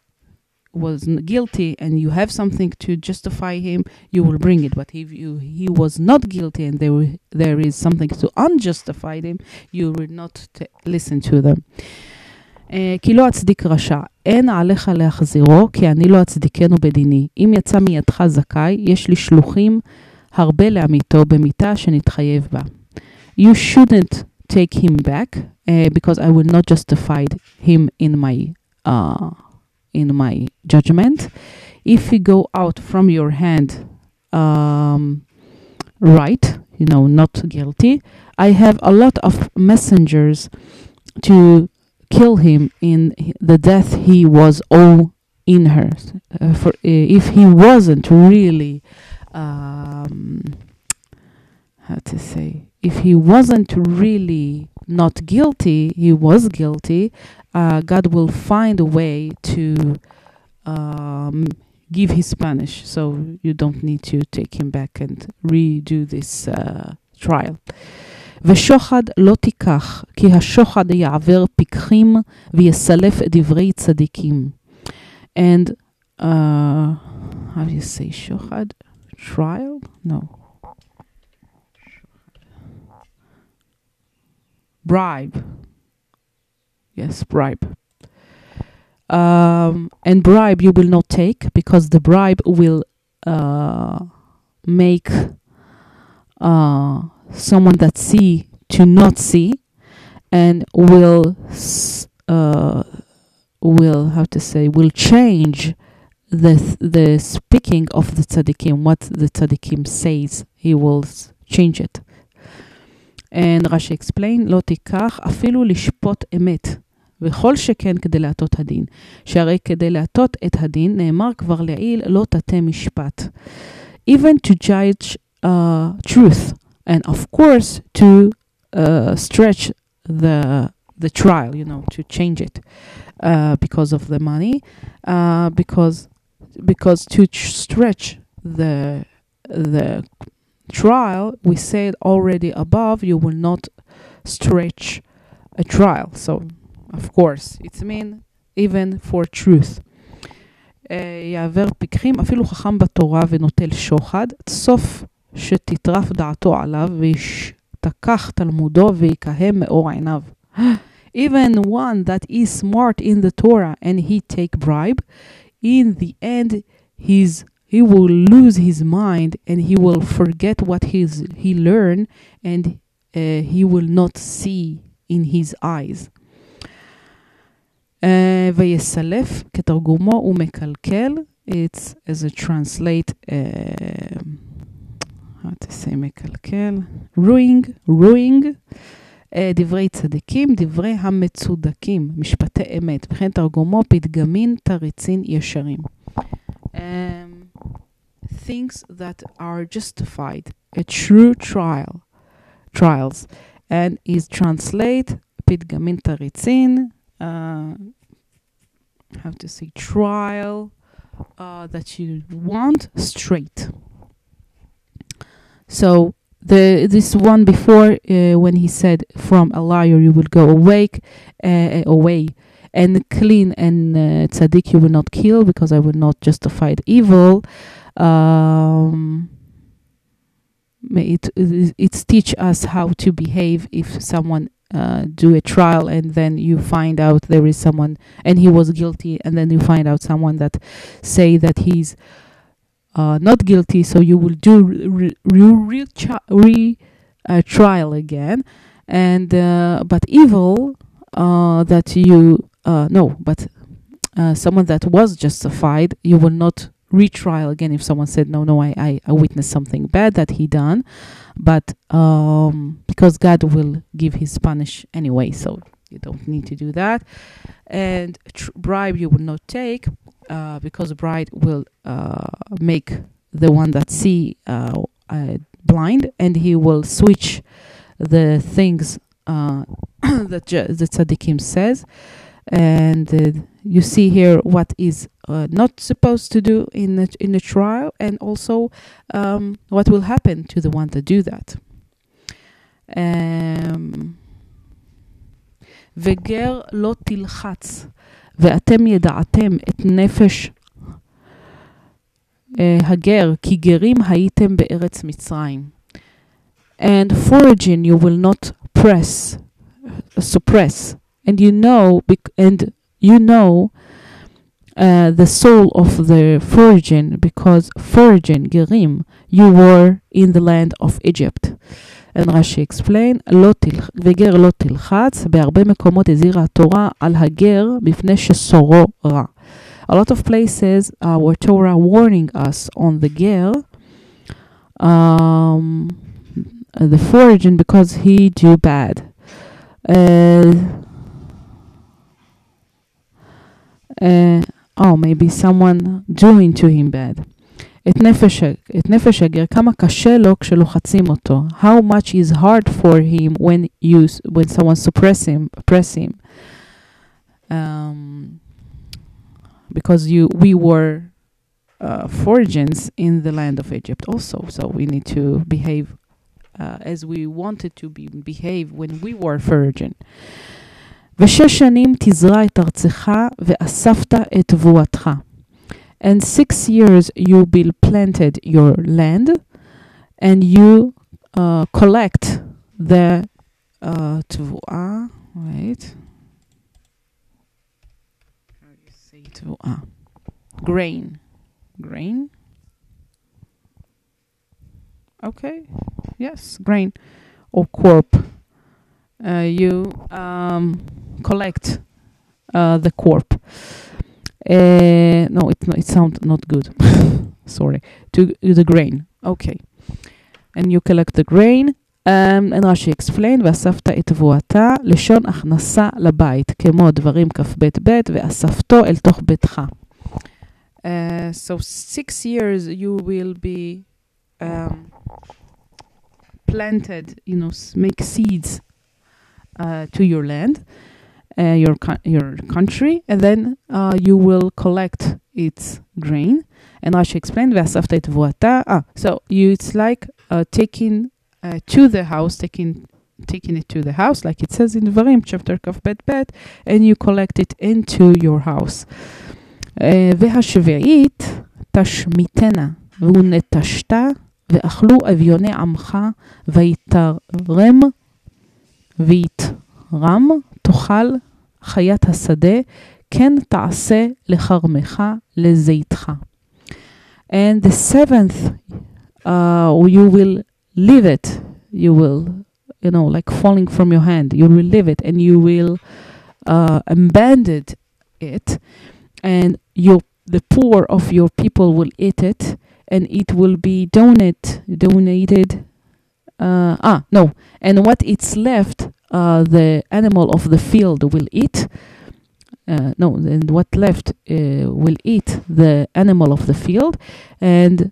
was guilty and you have something to justify him, you will bring it. But if you he was not guilty and there there is something to unjustify him, you will not t- listen to them. כי לא אצדיק רשע, אין עליך להחזירו, כי אני לא אצדיקנו בדיני. אם יצא מידך זכאי, יש לי שלוחים הרבה לעמיתו במיתה שנתחייב בה. You shouldn't take him back, uh, because I will not justify him in my, uh, in my judgment. If he go out from your hand um, right, you know, not guilty, I have a lot of messengers to kill him in the death he was all in her. Uh, for uh, if he wasn't really, um, how to say, if he wasn't really not guilty, he was guilty Uh, God will find a way to um, give his punish, so you don't need to take him back and redo this uh, trial. ושוחד לא תיקח, כי השוחד יעבר פיקחים ויסלף דברי צדיקים. And, uh, how do you say שוחד? Trial? No. Bribe. Yes, bribe. Um, and bribe you will not take because the bribe will uh, make uh, someone that see to not see and will s- uh, will how to say will change the the speaking of the tzaddikim what the tzaddikim says he will s- change it and Rashi explain לא תיקח אפילו לשפוט אמת וכל שכן כדי להטות הדין שהרי כדי להטות את הדין נאמר כבר לעיל לא תטה משפט even to judge uh, truth and of course to uh, stretch the the trial you know to change it uh, because of the money uh, because because to ch- stretch the the trial we said already above you will not stretch a trial so of course it's mean even for truth אה, יעבר פיקחים אפילו חכם בתורה ונוטל שוחד סוף שתטרף דעתו עליו וישתכח תלמודו ויקהם מאור עיניו. Even one that is smart in the Torah and he take bribe, in the end he's, he will lose his mind and he will forget what he's, he learned and uh, he will not see in his eyes. Uh, ויסלף כתרגומו ומקלקל, it's as a translate, uh, how to say מקלקל, ruing, ruing, uh, דברי צדיקים, דברי המצודקים, משפטי אמת, וכן תרגומו פתגמין תריצין ישרים. Um, things that are justified, a true trial, trials, and is translate פתגמין תריצין, uh, how to say trial uh, that you want straight. So the this one before uh, when he said from a liar you will go awake uh, away and clean and uh, tzaddik you will not kill because I will not justify evil. Um, it, it teach us how to behave if someone uh, do a trial and then you find out there is someone and he was guilty and then you find out someone that say that he's uh, not guilty so you will do re, re, re, uh, trial again. And uh, but evil uh, that you no but someone that was justified you will not retrial again if someone said no no I, I, I witnessed something bad that he done but um, because God will give his punish anyway, so you don't need to do that. And tr- bribe you will not take uh, because bribe will uh, make the one that see uh, uh, blind, and he will switch the things uh, that ju- the tzaddikim says And uh, you see here what is uh, not supposed to do in the, in the trial, and also um, what will happen to the one that do that. Um, וגר לא תלחץ, ואתם ידעתם את נפש uh, הגר, כי גרים הייתם בארץ מצרים. And foraging you will not press, suppress, and you know, bec- and you know uh, the soul of the foraging because foraging gerim you were in the land of Egypt. And Rashi explain, לא תלח... וגר לא תלחץ, בהרבה מקומות הזהירה התורה על הגר מפני ששורו רע. A lot of places our Torah warning us on the ger, um, the foraging because he do bad. Uh, uh, oh, maybe someone doing to him bad. את נפש, את נפש הגר, כמה קשה לו כשלוחצים אותו. How much is hard for him when you, when someone suppress him, press him. Um, because you, we were uh, foragings in the land of Egypt also, so we need to behave uh, as we wanted to be, behave when we were virgin. ושש שנים תזרע את ארצך ואספת את תבואתך. And six years you will planted your land and you uh, collect the uh, תבואה, wait. How do you say תבואה? Grain. Grain? Okay. Yes, grain or corp. uh, you um, collect uh, the corp. Uh, no, it it sounds not good. Sorry. To the grain. Okay. And you collect the grain. Um, and רש"י explained, ואספת את תבואתה, לשון הכנסה לבית, כמו דברים כ"ב-ב, ואספתו אל תוך ביתך. Uh, so six years you will be um, planted, you know, s- make seeds uh, uh, to your land, uh, your co- your country, and then uh, you will collect its grain. And Rashi explain versafta et voata. Ah, so you it's like taking to the house, taking taking it to the house, like it says in Dvarim chapter of Bet Bet, and you collect it into your house. והשביעית תשמיתנה, ונטשת, ואכלו אביוני עמך, ויתרם ויתרם, תאכל חיית השדה, כן תעשה לכרמך, לזיתך. And the seventh, uh, you will leave it. You will, you know, like falling from your hand. You will leave it and you will uh, abandon it. And your the poor of your people will eat it, and it will be donate donated. uh, ah no. And what it's left uh, the animal of the field will eat uh, no and what left uh, will eat the animal of the field. And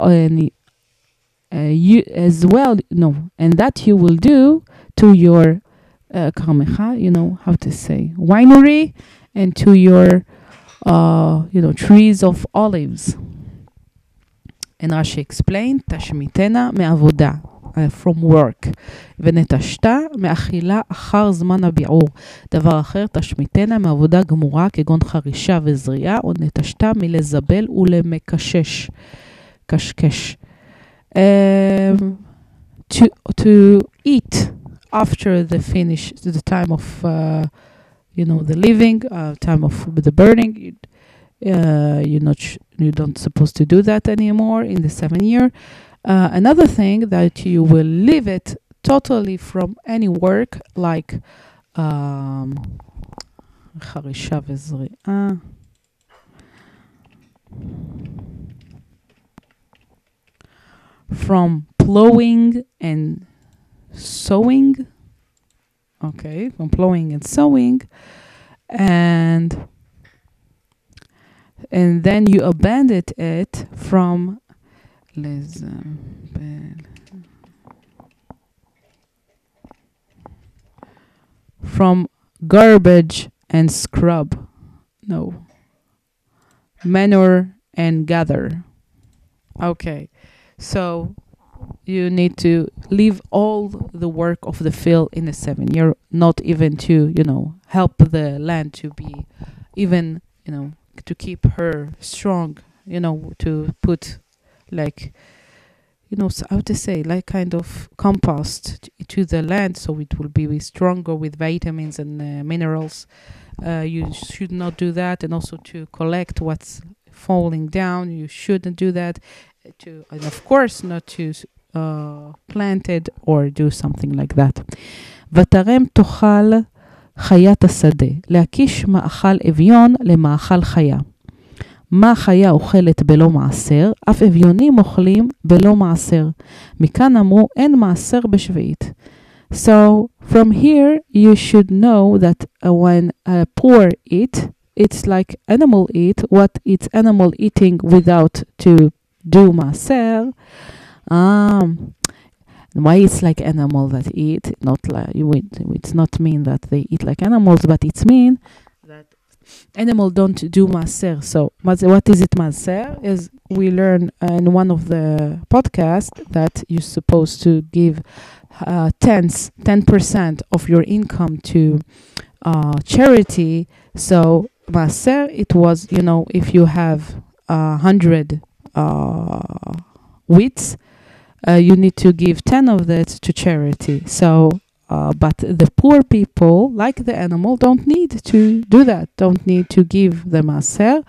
uh, and uh, you as well no. And that you will do to your kameha you know how to say winery and to your you know trees of olives. And Rashi explained, Tashmitena me'avoda." from work, ונטשתה מאכילה אחר זמן הביעור. דבר אחר, תשמיטנה מעבודה גמורה כגון חרישה וזריעה, או נטשתה מלזבל ולמקשש, קשקש. Um, to, to eat after the finish, the time of, uh, you know, the living, uh, time of the burning, you, uh, you're not, sh- you don't supposed to do that anymore in the seven year. Uh, another thing that you will leave it totally from any work like um, חרישה וזריעה. From plowing and sowing. Okay, from plowing and sowing. And and then you abandoned it from from garbage and scrub. No. Manure and gather. Okay. So you need to leave all the work of the field in the seven you're not even to you know help the land to be even you know to keep her strong, you know, to put like you know so how to say like kind of compost t- to the land so it will be stronger with vitamins and uh, minerals uh, you should not do that and also to collect what's falling down you shouldn't do that Uh, to and of course not to uh, plant it or do something like that ותרם תאכל חיית השדה, להקיש מאכל אביון למאכל חיה. מה חיה אוכלת בלא מעשר, אף אביונים אוכלים בלא מעשר. מכאן אמרו, אין מעשר בשביעית. So, from here, you should know that when a poor eat, it's like animal eat, what it's animal eating without to do מעשר. Um, why it's like animal that eat, not like, it's not mean that they eat like animals, but it's mean that animal don't do maser. So what is it maser? Is we learn uh, in one of the podcasts that you're supposed to give uh, tenths, ten percent of your income to uh, charity. So maser, it was you know if you have a hundred uh, wheats, uh, you need to give ten of that to charity. So uh, but the poor people, like the animal, don't need to do that. Don't need to give the maser.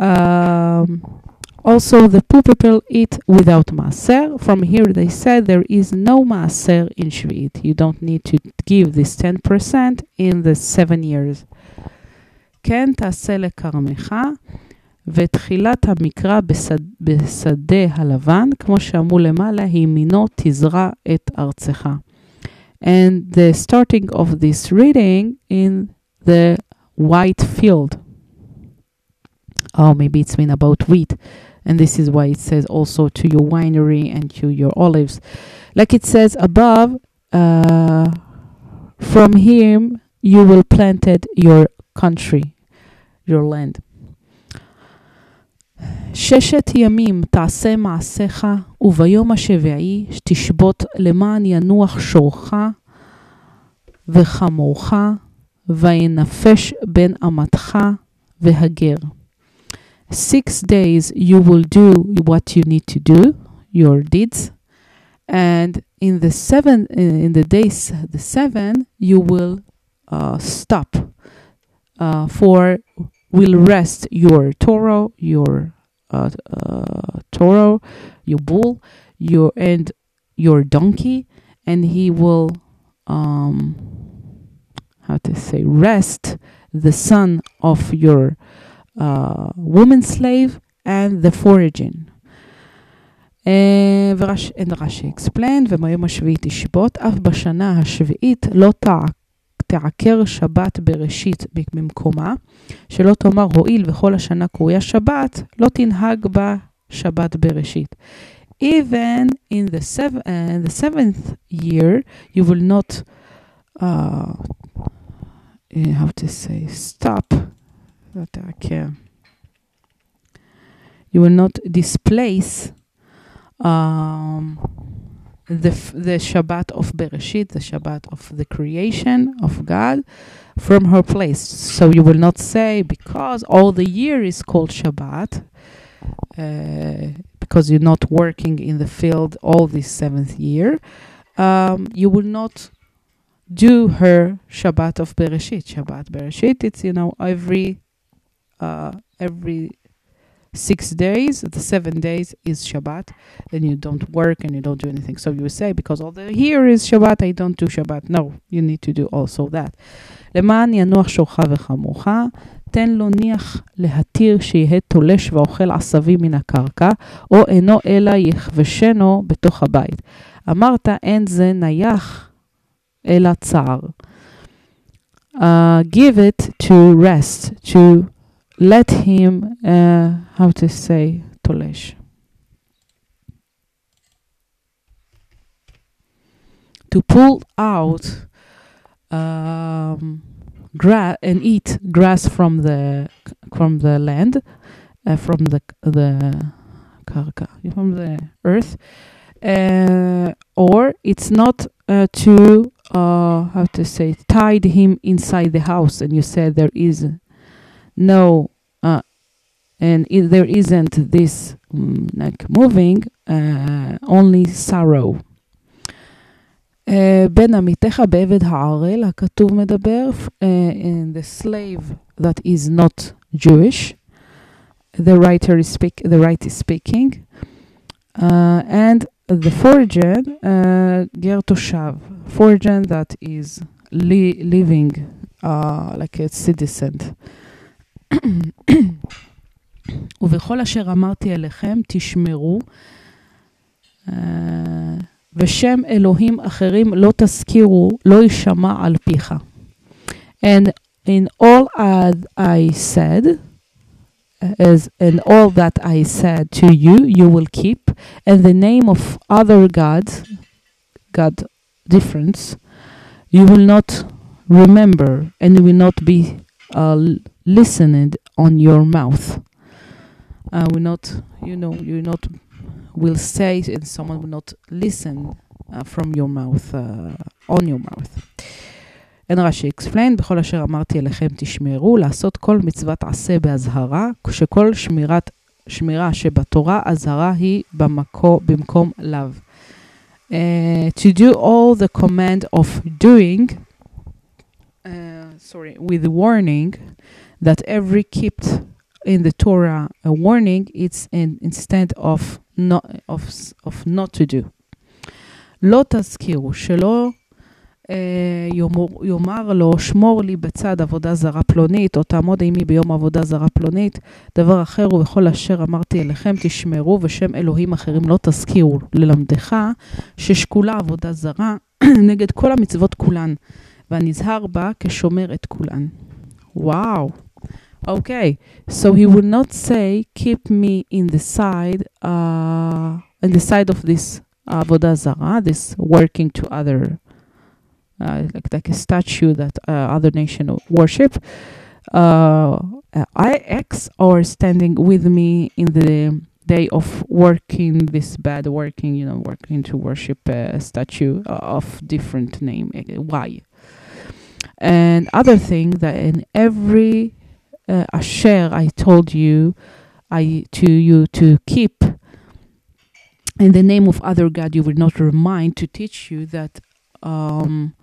Um, Also, the poor people eat without maaser. From here, they said there is no maaser in Shvi'it. You don't need to give this 10% in the seven years. כן תעשה לכרמך, ותחילת המקרא בשד, בשדה הלבן, כמו שאמרו למעלה, ימינו תזרע את ארצך. And the starting of this reading in the white field. Oh, maybe it's been about wheat. And this is why it says also to your winery and to your olives. Like it says above, uh, from him you will planted your country, your land. ששת ימים תעשה מעשיך, וביום השביעי תשבות למען ינוח שורך וחמורך, וינפש בן אמתך והגר. Six days you will do what you need to do, your deeds, and in the seven in the days the seven you will uh, stop uh, for will rest your Torah, your uh, uh, Torah, your bull, your and your donkey, and he will um, how to say rest the son of your uh, woman slave and the foraging. Uh, ורש, and רש"י explained, וביום השביעי תשבות, אף בשנה השביעית לא תע, תעקר שבת בראשית במקומה, שלא תאמר הואיל וכל השנה קרויה שבת, לא תנהג בה שבת בראשית. Even in the, seven, uh, the seventh year, you will not, uh, how to say, stop okay. You will not displace um, the the Shabbat of Bereshit, the Shabbat of the creation of God, from her place. So you will not say because all the year is called Shabbat, uh, because you're not working in the field all this seventh year. Um, you will not do her Shabbat of Bereshit. Shabbat Bereshit, it's you know every uh, every six days, the seven days is Shabbat, then you don't work and you don't do anything. So you say, because all the here is Shabbat, I don't do Shabbat. No, you need to do also that. למען ינוח שורך וחמוך, תן לו ניח להתיר שיהיה תולש ואוכל עשבים מן הקרקע, או אינו אלא יכבשנו בתוך הבית. אמרת, אין זה נייח אלא צער. Uh, give it to rest, to let him, uh, how to say, tolesh. To pull out um, grass and eat grass from the from the land, uh, from the the karka, from the earth, uh, or it's not uh, to uh, how to say tied him inside the house, and you said there is no uh, and it, there isn't this um, like moving uh, only sorrow. Uh, בין עמיתך בעבד הערל, הכתוב מדבר, uh, in the slave that is not Jewish, the writer is speak, the writer is speaking, uh, and the foreign, uh, ger toshav, foreign that is li- living uh, like a citizen. ובכל אשר אמרתי אליכם תשמרו, uh, ושם אלוהים אחרים לא תזכירו, לא יישמע על פיך. And in all I said, as in all that I said to you, you will keep, and the name of other gods, God difference, you will not remember, and will not be uh, listened on your mouth. Uh, will not, you know, you not will say, and someone will not listen uh, from your mouth, uh, on your mouth. אין רש"י explain, בכל אשר אמרתי אליכם תשמרו, לעשות כל מצוות עשה באזהרה, כשכל שמירת, שמירה שבתורה, אזהרה היא במקו, במקום לאו. Uh, to do all the command of doing, uh, sorry, with warning, that every kept in the Torah a warning, it's in, instead of not, of, of not to do. לא תזכירו, שלא אה, יאמר, יאמר לו, שמור לי בצד עבודה זרה פלונית, או תעמוד עמי ביום עבודה זרה פלונית, דבר אחר ובכל אשר אמרתי אליכם תשמרו, ושם אלוהים אחרים לא תזכירו, ללמדך ששקולה עבודה זרה נגד כל המצוות כולן, והנזהר בה כשומר את כולן. וואו. Okay, so he will not say, keep me in the side, uh, in the side of this avodah zara, this working to other uh, like, like a statue that uh, other nation worship. Uh, I X or standing with me in the day of working this bad working, you know, working to worship a statue of different name Y. And other thing that in every uh, asher I told you, I to you to keep. In the name of other God, you will not remind to teach you that um,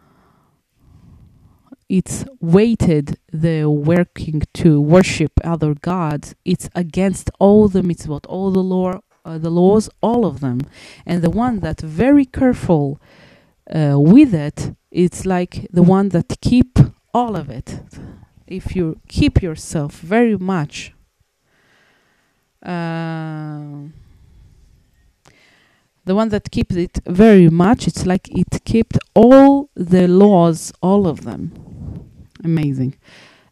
it's weighted the working to worship other gods. It's against all the mitzvot all the law uh, the laws all of them. And the one that very careful uh, with it it's like the one that keep all of it if you keep yourself very much uh, the one that keeps it very much it's like it kept all the laws all of them amazing.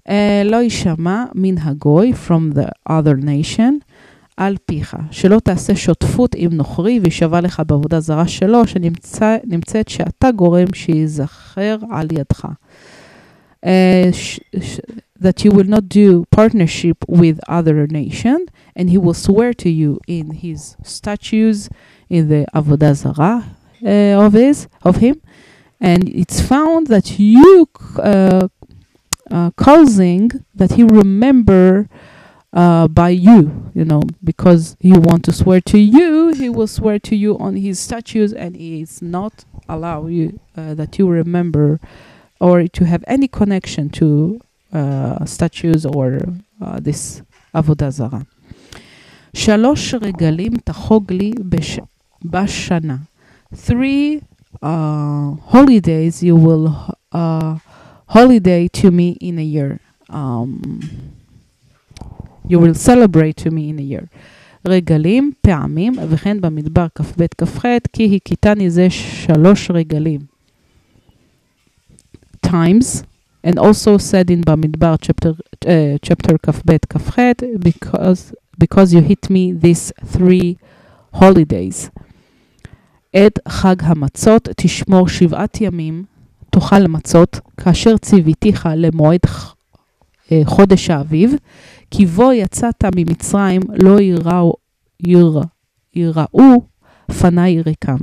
Uh, לא יישמע מן הגוי from the other nation על פיך, שלא תעשה שותפות עם נוכרי וישבע לך בעבודה זרה שלו, שנמצאת שאתה גורם שייזכר על ידך. Uh, that you will not do partnership with other nation, and he will swear to you in his statues in the avodah zara uh, of his of him, and it's found that you uh, uh, causing that he remember uh, by you, you know, because he want to swear to you, he will swear to you on his statues, and he is not allow you uh, that you remember or to have any connection to uh, statues or uh, this avodah zara. שלוש רגלים תחוג לי בש... בשנה. Three uh, holidays you will uh, holiday to me in a year. Um, you will celebrate to me in a year. רגלים, פעמים, וכן במדבר כ"ב כ"ח, כי הכיתני זה שלוש רגלים. Times, and also said in במדבר chapter, uh, chapter כ"ב כ"ח, because, because you hit me these three holidays. את חג המצות תשמור שבעת ימים תאכל מצות, כאשר ציוויתיך למועד חודש האביב, כי בו יצאת ממצרים לא יראו, ירא, יראו פניי ריקם.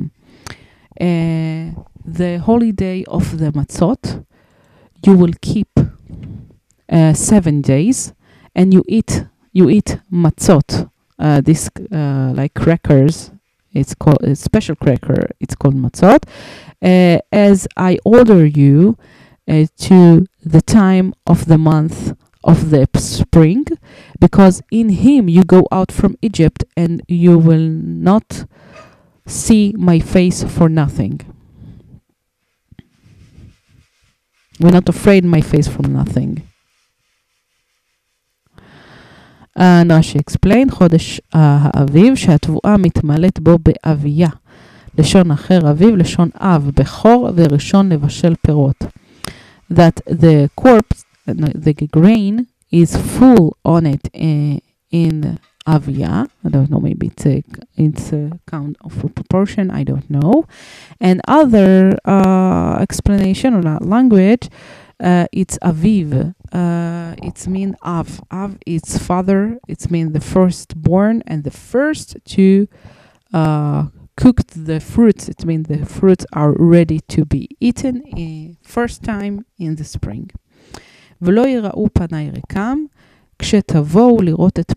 Uh, the holiday of the matzot, you will keep uh, seven days, and you eat you eat matzot, uh, this uh, like crackers. It's called a special cracker. It's called matzot, uh, as I order you uh, to the time of the month of the spring, because in him you go out from Egypt and you will not see my face for nothing. We're not afraid my face from nothing. And Rashi explained, חודש uh, האביב, שהתבואה מתמלאת בו באביה. לשון אחר אביב, לשון אב, בכור, וראשון לבשל פירות. That the corpse, the grain, is full on it uh, in avia. I don't know, maybe it's a, it's a count of proportion, I don't know. And other uh, explanation or language, uh, it's aviv. Uh, it's mean av. Av, it's father. It's mean the firstborn and the first to uh, cooked the fruits. It means the fruits are ready to be eaten in first time in the spring. ולא יראו פניי ריקם, כשתבואו לראות, את, אה,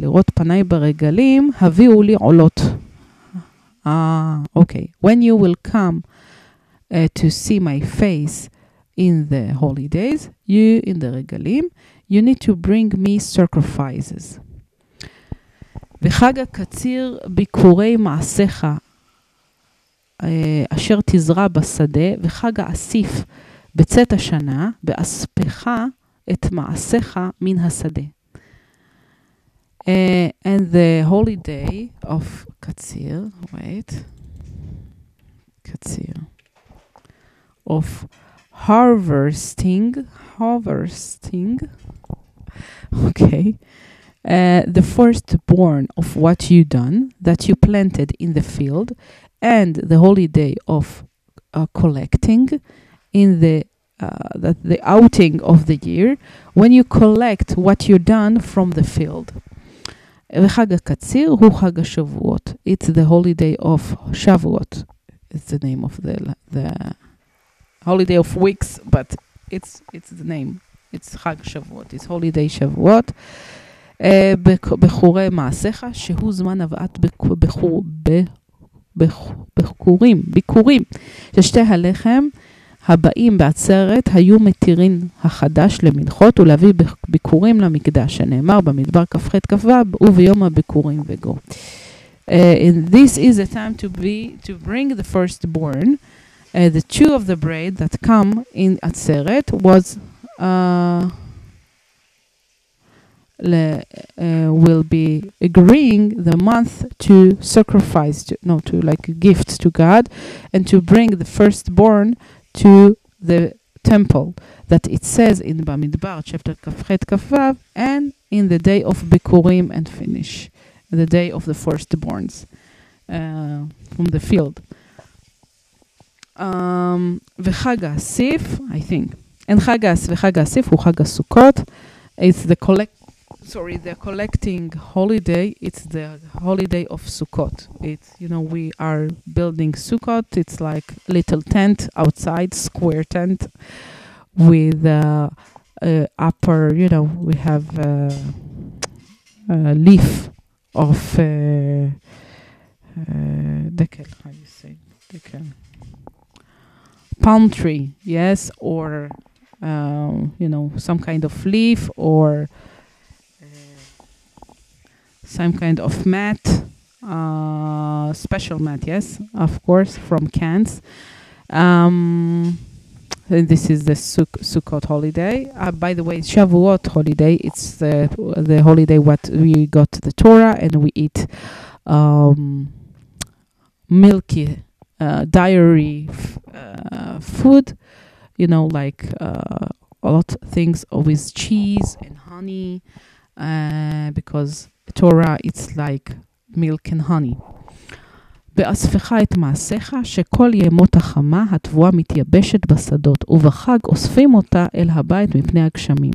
לראות פניי ברגלים, הביאו לי עולות. Ah, okay. When you will come uh, to see my face in the holidays, you in the regalim, you need to bring me sacrifices. וחג הקציר ביקורי מעשיך אשר תזרע בשדה, וחג האסיף בצאת השנה, באספך את מעשיך מן השדה. Uh, and the holiday of Katsir, wait, Katsir, of harvesting, harvesting, okay, uh, the firstborn of what you done that you planted in the field, and the holiday of uh, collecting in the uh, that the outing of the year when you collect what you done from the field. וחג הקציר הוא חג השבועות. It's the holiday of Shavuot. It's the name of the, the holiday of weeks, but it's, it's the name. It's חג שבועות. It's holiday שבועות. Uh, בחורי מעשיך, שהוא זמן הבאת בחור, בחורים, ביקורים, ששתי הלחם הבאים בעצרת היו מתירים החדש למנחות ולהביא ביקורים למקדש, שנאמר במדבר כ"ח כ"ו וביום הביקורים וגו. Uh, this is a time to be to bring the firstborn. Uh, the two of the braid that come in עצרת was uh, le, uh, will be agreeing the month to sacrifice to, no to like gifts to God and to bring the firstborn to the temple that it says in Bamidbar chapter Kafchet Kafvav and in the day of Bikurim and finish the day of the firstborns uh, from the field. Um, וחג האסיף, I think, and חג, וחג האסיף הוא חג הסוכות. It's the collect sorry, the collecting holiday, it's the holiday of Sukkot. It's, you know, we are building Sukkot. It's like little tent outside, square tent with uh, uh, upper, you know, we have uh, a leaf of uh, dekel, how you say, dekel. Palm tree, yes, or, um, you know, some kind of leaf or some kind of mat, uh, special mat, yes, of course, from cans. Um, this is the Suk- Sukkot holiday. Uh, by the way, Shavuot holiday. It's the the holiday what we got the Torah and we eat um, milky uh, dairy f- uh, food. You know, like uh, a lot of things with cheese and honey, uh, because Torah it's like milk and honey. באספך את מעשיך, שכל ימות החמה התבואה מתייבשת בשדות, ובחג אוספים אותה אל הבית מפני הגשמים.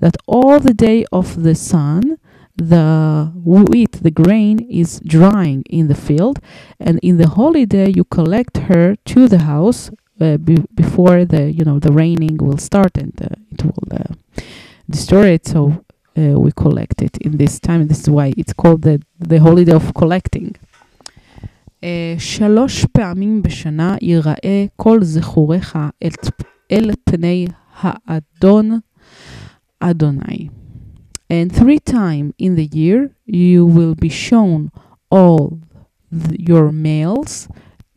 That all the day of the sun, the wheat, the grain is drying in the field, and in the holiday you collect her to the house uh, be- before the you know the raining will start and uh, it will uh, destroy it. So uh, we collect it in this time. This is why it's called the, the holiday of collecting. Uh, שלוש פעמים בשנה ייראה כל זכוריך אל, אל פני האדון אדוני. And three times in the year you will be shown all the, your males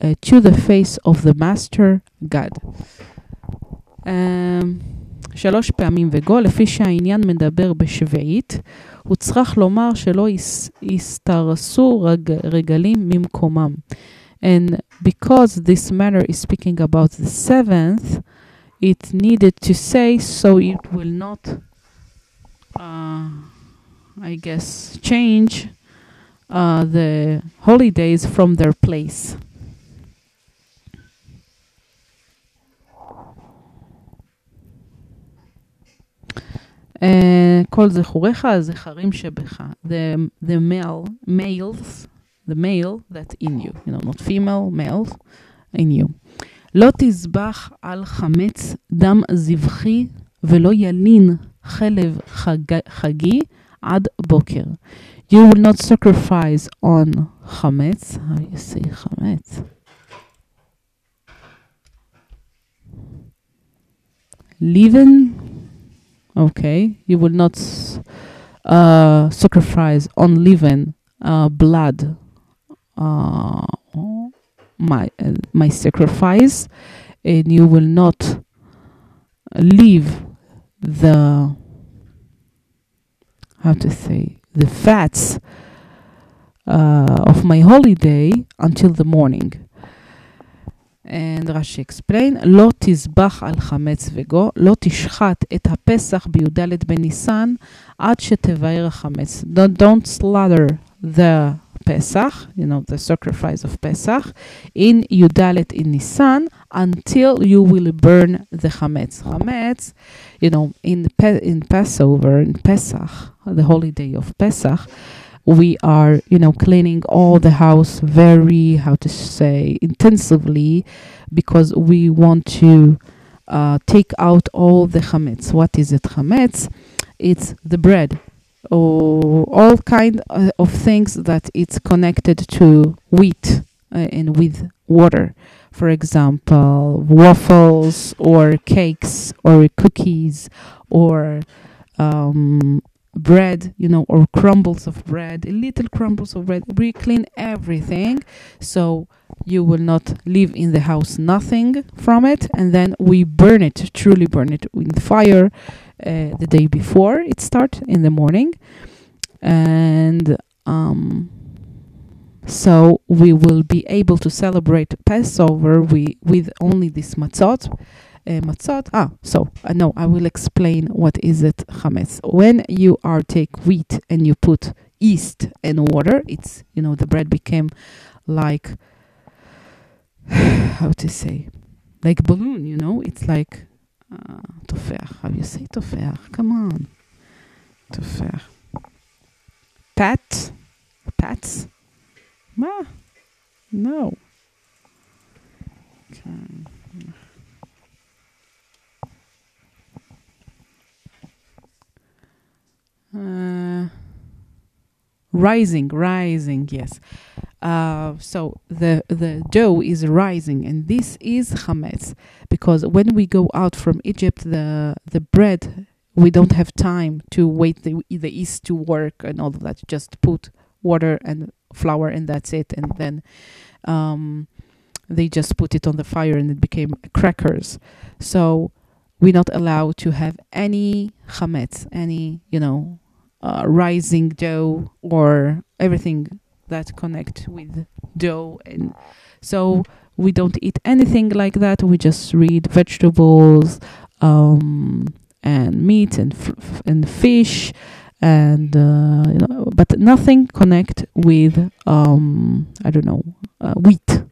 uh, to the face of the master God. Um, שלוש פעמים וגו, לפי שהעניין מדבר בשביעית, הוא צריך לומר שלא יסתרסו רג, רגלים ממקומם. And because this matter is speaking about the seventh, it needed to say so it will not, uh, I guess, change uh, the holidays from their place. כל זכוריך הזכרים שבך. The, the male, males, the male that in you, you know, not female, males, in you. לא תזבח על חמץ דם זבחי ולא ילין חלב חג, חגי עד בוקר. You will not sacrifice on חמץ, how you say חמץ? leaven. Okay, you will not uh, sacrifice on leaven uh, blood. Uh, my uh, my sacrifice, and you will not leave the how to say the fats uh, of my holiday until the morning. And Rashi explain, לא תזבח על חמץ וגו, לא תשחט את הפסח בי"ד בניסן עד שתבער החמץ. Don't, don't slaughter the Pesach, you know, the sacrifice of Pesach, in Yudalet in Nisan until you will burn the chametz. Chametz, you know, in Pe- in Passover, in Pesach, the holiday of Pesach, we are, you know, cleaning all the house very, how to say, intensively, because we want to uh, take out all the chametz. What is it, chametz? It's the bread or all kind uh, of things that it's connected to wheat uh, and with water. For example, waffles or cakes or cookies or um, bread, you know, or crumbles of bread, little crumbles of bread. We clean everything so you will not leave in the house nothing from it, and then we burn it, truly burn it with fire uh, the day before it starts in the morning, and um, so we will be able to celebrate Passover we, with only this matzot. Uh, matzot. Ah, so uh, no, I will explain what is it chametz. When you are take wheat and you put yeast and water, it's you know the bread became like how to say like balloon. You know, it's like uh. How you say tofeach? Come on, tofeach. Pat, pats. Ma, no. Okay. Uh, rising, rising, yes. Uh, so the the dough is rising, and this is chametz because when we go out from Egypt, the the bread we don't have time to wait the the yeast to work and all of that. Just put water and flour, and that's it. And then um, they just put it on the fire, and it became crackers. So we're not allowed to have any chametz, any you know uh, rising dough or everything that connect with dough and so we don't eat anything like that we just read vegetables um, and meat and f- and fish and uh, you know, but nothing connect with um, I don't know uh, wheat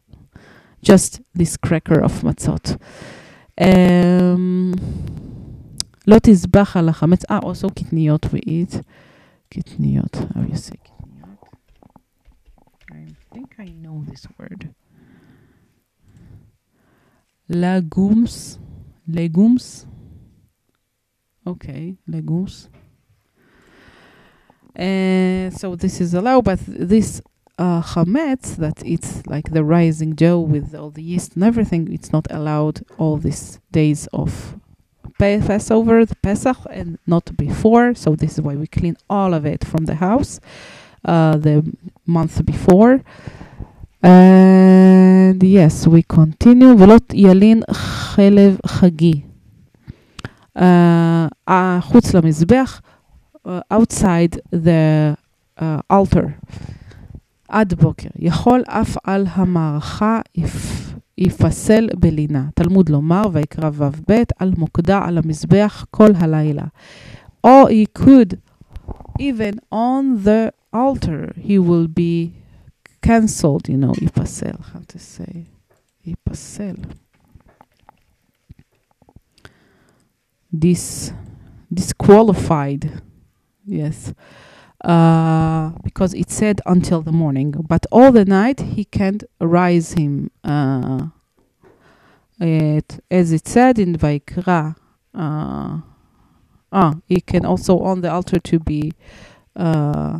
just this cracker of matzot um, לא תזבח על החמץ, אה, also קטניות we eat, Kitniot. How you say I think I know this word. Legumes. Legumes. Okay, legumes. So this is allowed, but this uh, chametz, that it's like the rising dough with all the yeast and everything, it's not allowed all these days of Passover, the Pesach, and not before. So this is why we clean all of it from the house uh, the month before. And yes, we continue. ולא ילין חלב חגי. Uh, uh, חוץ למזבח, uh, outside the uh, altar. עד בוקר. יכול אף על המערכה יפ... יפסל בלינה. תלמוד לומר, ויקרא ו"ב, על מוקדה על המזבח כל הלילה. Or he could, even on the altar, he will be cancelled, you know, יפסל, how to say, יפסל. Dis, disqualified, yes. Uh, because it said until the morning, but all the night he can't rise him. Uh, it, as it said in Vaikra, uh, ah, he can also on the altar to be uh,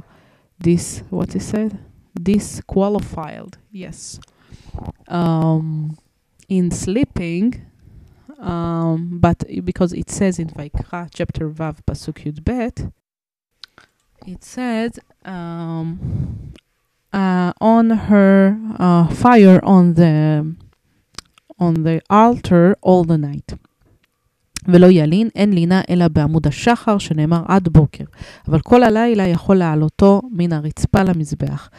this what is said disqualified. Yes, um, in sleeping, um, but because it says in Vaikra chapter Vav pasuk Yud Bet, it says um, uh, on her uh, fire on the on the altar all the night. ולא ילין, אין לינה אלא בעמוד השחר, שנאמר עד בוקר. אבל כל הלילה יכול להעלותו מן הרצפה למזבח.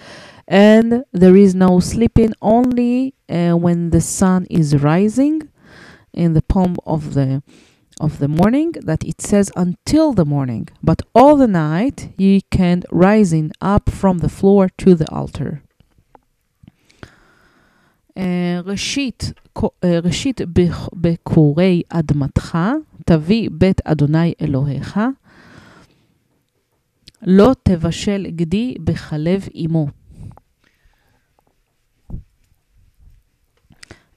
And there is no sleeping only uh, when the sun is rising in the palm of the of the morning that it says until the morning but all the night you can rising up from the floor to the altar ראשית, ראשית בקורי אדמתך, תביא בית אדוני אלוהיך, לא תבשל גדי בחלב אמו.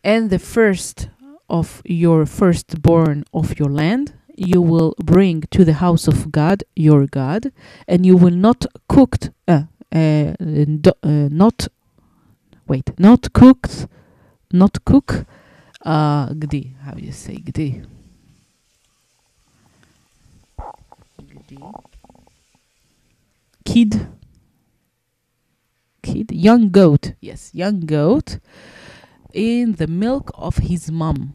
And the first of your firstborn of your land you will bring to the house of God, your God, and you will not cooked, uh, uh, uh, not wait, not cooked, not cook, uh, gdi. How do you say gdi? Gdi. Kid. Kid. Young goat. Yes, young goat. In the milk of his mom.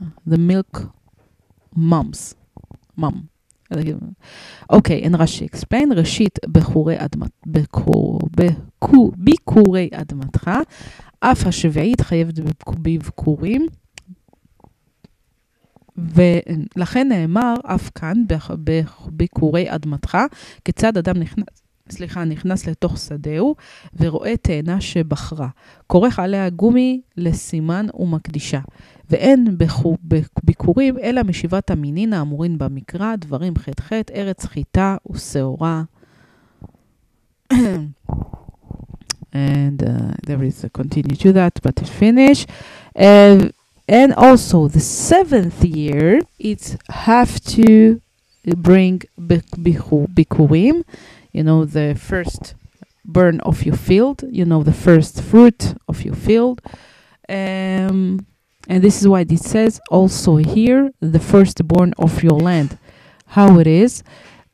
The milk moms. Mom. אוקיי, אין רש"י אקספליין, ראשית בחורי אדמת, ביקורי אדמתך, אף השביעית חייבת בבקורים, ולכן נאמר אף כאן בביקורי אדמתך, כיצד אדם נכנס, סליחה, נכנס לתוך שדהו ורואה תאנה שבחרה. כורך עליה גומי לסימן ומקדישה. ואין ביקורים אלא משבעת המינין האמורים במקרא, דברים ח"ח, ארץ חיטה ושעורה. and uh, there is a continue to that, but it's finished. Uh, and also the seventh year, it's have to bring bikurim, you know, the first burn of your field, you know, the first fruit of your field. Um, and this is why it says also here, the firstborn of your land. How it is,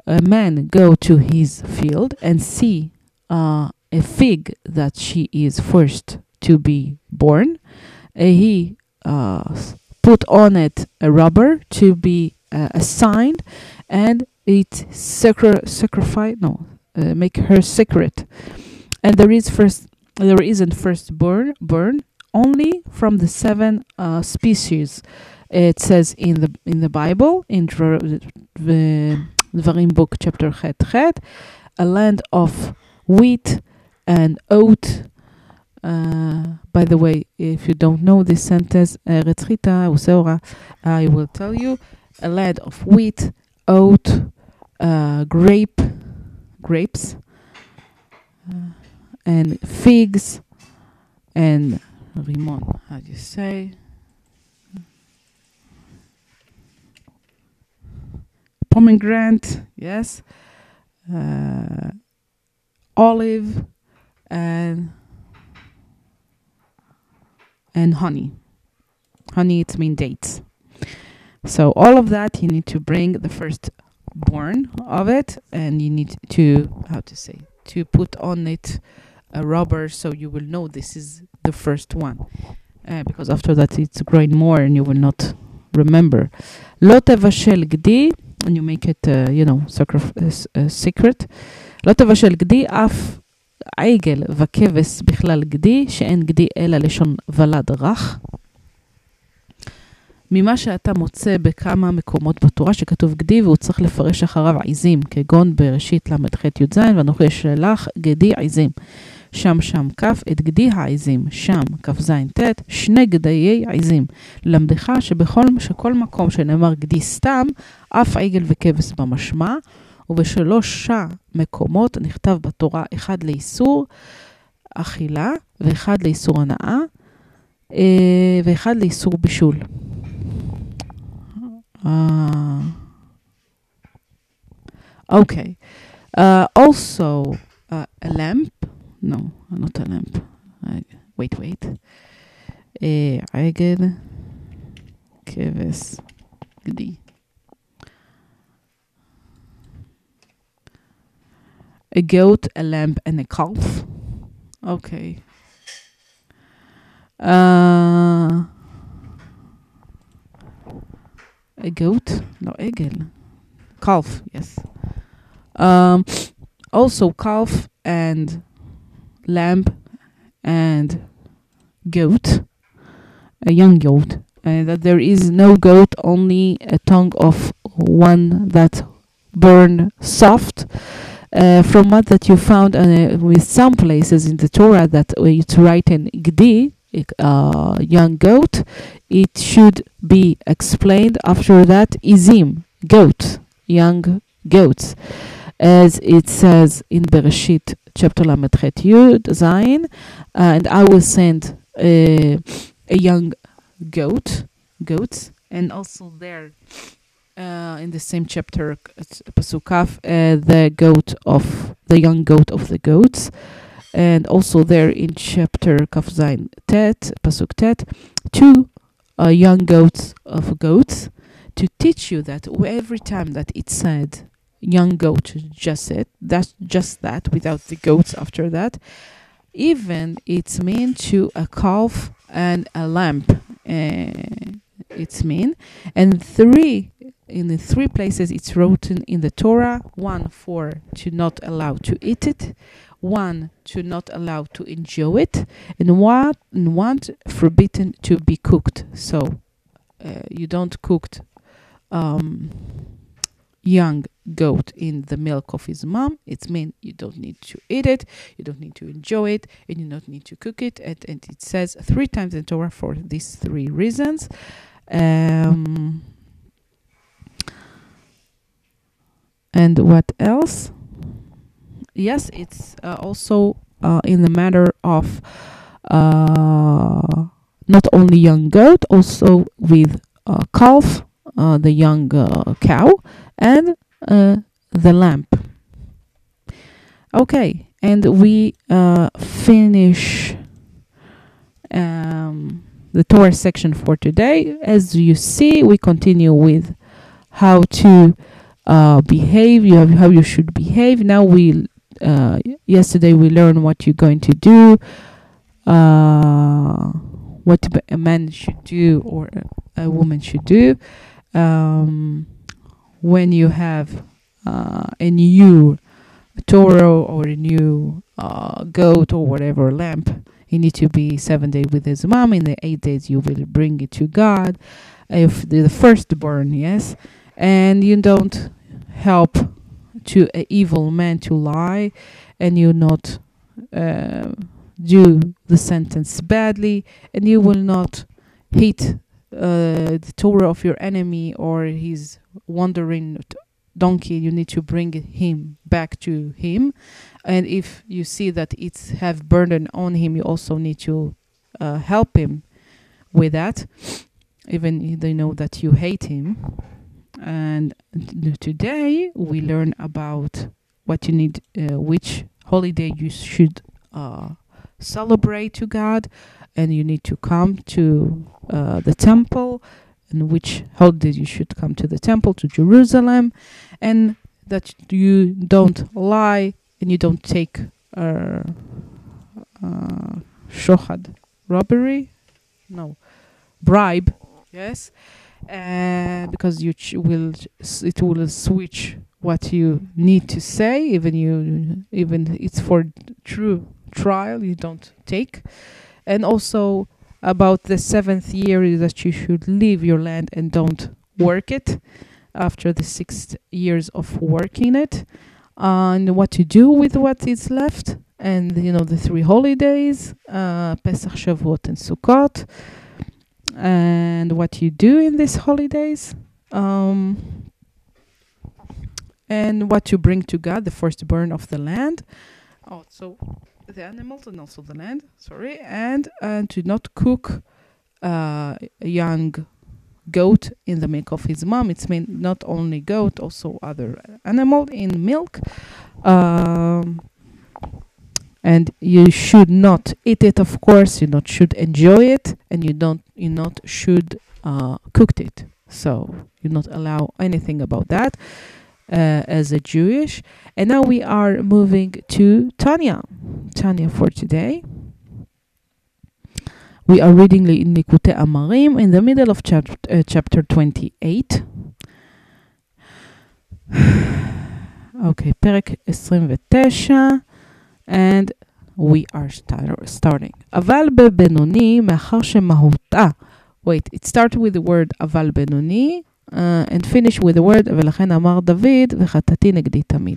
a man go to his field and see uh, a fig that she is first to be born. Uh, he uh, put on it a rubber to be uh, assigned, and it sacri- sacrifice no uh, make her secret. And there is first there isn't first born only from the seven uh, species. It says in the in the Bible in the Dvarim book chapter Chet Chet, a land of wheat and oat. Uh, by the way, if you don't know this sentence, uh, I will tell you a land of wheat, oat, uh, grape, grapes, uh, and figs, and rimon. How do you say? Pomegranate, yes. Uh, olive and and honey. Honey, it's mean dates. So all of that you need to bring the first born of it, and you need to how to say to put on it a rubber so you will know this is the first one. Uh, because after that it's growing more and you will not remember. לא תבשל גדי, and you make it, uh, you know, uh, secret. לא תבשל גדי אף עגל וכבש בכלל גדי, שאין גדי אלא לשון ולד רך. ממה שאתה מוצא בכמה מקומות בתורה שכתוב גדי והוא צריך לפרש אחריו עיזים, כגון בראשית ל"ח י"ז, ואנוכי אשלח גדי עיזים. שם שם כף את גדי העיזים, שם כ"ז ט', שני גדיי עיזים. למדך שבכל שכל מקום שנאמר גדי סתם, אף עגל וכבש במשמע, ובשלושה מקומות נכתב בתורה אחד לאיסור אכילה, ואחד לאיסור הנאה, אה, ואחד לאיסור בישול. Ah. Okay. Uh, also, uh, a lamp. No, not a lamp. Wait, wait. Eh, a عجل keves, دي. A goat, a lamp, and a calf. Okay. Uh, a goat? No, egel. Calf, yes. Um, also, calf and lamb and goat, a young goat. And that there is no goat, only a tongue of one that burn soft. Uh, from what that you found uh, with some places in the Torah that uh, it's written gdi, uh, young goat, it should be explained after that izim, goat, young goats, as it says in Bereshit chapter Lamed Yud Zayin, and I will send uh, a young goat, goats, and also there uh, in the same chapter, Pasukaf, uh, the goat of the young goat of the goats, and also there in chapter Kaf Zain Tet, Pasuk Tet, two uh, young goats of goats to teach you that every time that it said young goat, just it, that's just that, without the goats after that, even it's mean to a calf and a lamb. Uh, it's mean, and three in the three places it's written in the Torah one for to not allow to eat it, one to not allow to enjoy it, and one, and one forbidden to be cooked. So uh, you don't cook um, young goat in the milk of his mom. It means you don't need to eat it, you don't need to enjoy it, and you don't need to cook it. And, and it says three times in Torah for these three reasons. Um, and what else? Yes, it's uh, also uh, in the matter of uh, not only young goat, also with uh, calf, uh, the young uh, cow, and the lamb. Okay, and we finish um, the Torah section for today. As you see, we continue with how to uh, behave. You have how you should behave. Now we uh, yesterday we learned what you're going to do, uh, what a man should do or a woman should do um, when you have uh, a new toro or a new uh, goat or whatever lamb. You need to be seven days with his mom. In the eight days, you will bring it to God. If the firstborn, yes, and you don't help to an evil man to lie, and you not uh, do the sentence badly, and you will not hit uh, the Torah of your enemy or his wandering donkey. You need to bring him back to him, and if you see that it's have burden on him, you also need to uh, help him with that, even if they know that you hate him. And today we learn about what you need, uh, which holiday you should uh, celebrate to God, and you need to come to uh, the temple, and which holiday you should come to the temple to Jerusalem, and that you don't lie and you don't take uh, uh, shohad, robbery, no, bribe, yes, uh, because you ch- will it will switch what you need to say, even you even it's for true trial you don't take, and also about the seventh year is that you should leave your land and don't work it after the six years of working it. And what to do with what is left and you know the three holidays uh, pesach shavuot and sukkot and what you do in these holidays um, and what you bring to god the firstborn of the land. Also the animals and also the land sorry. And and to not cook uh, a young goat in the milk of his mom. It's mean not only goat also other animal in milk. Um, and you should not eat it of course you not should enjoy it and you don't you not should uh, cooked it. So you not allow anything about that uh, as a Jewish. And now we are moving to Tanya. Tanya for today. We are reading in Likutei Amarim in the middle of chapter, uh, chapter 28. okay, פרק 29, and we are start, starting. אבל בבינוני, מאחר שמהותה, wait, it started with the word אבל בינוני, uh, and finish with the word, ולכן אמר דוד, וחטאתי נגדי תמיד.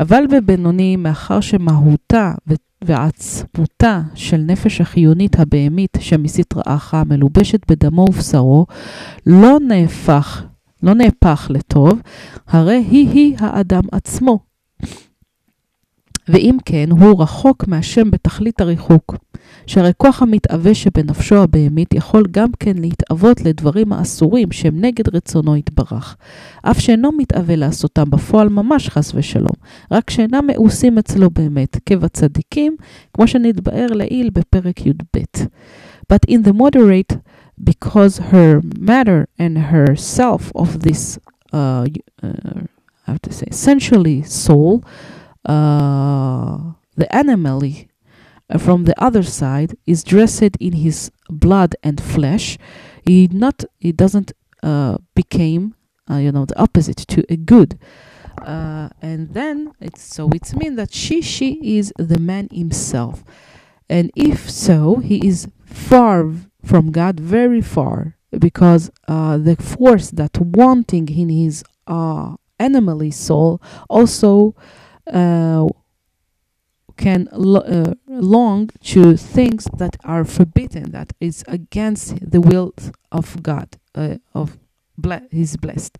אבל בבינוני, מאחר שמהותה ועצמותה של נפש החיונית הבהמית שמסית רעך, מלובשת בדמו ובשרו, לא נהפך, לא נהפך לטוב, הרי היא-היא האדם עצמו. ואם כן, הוא רחוק מהשם בתכלית הריחוק. שהרי כוח המתאווה שבנפשו הבהמית יכול גם כן להתאוות לדברים האסורים שהם נגד רצונו יתברך, אף שאינו מתאווה לעשותם בפועל ממש חס ושלום, רק שאינם מאוסים אצלו באמת, כבצדיקים, כמו שנתבאר לעיל בפרק י"ב. But in the moderate, because her matter and her self of this, uh, uh, I have to say, essentially soul, uh, the Uh, from the other side is dressed in his blood and flesh. He not he doesn't uh, became uh, you know the opposite to a good. Uh, and then it's so it's mean that she she is the man himself. And if so he is far from god very far because uh, the force that wanting in his uh, animally soul also can lo- uh, long to things that are forbidden, that is against the will of God, uh, of ble- His blessed,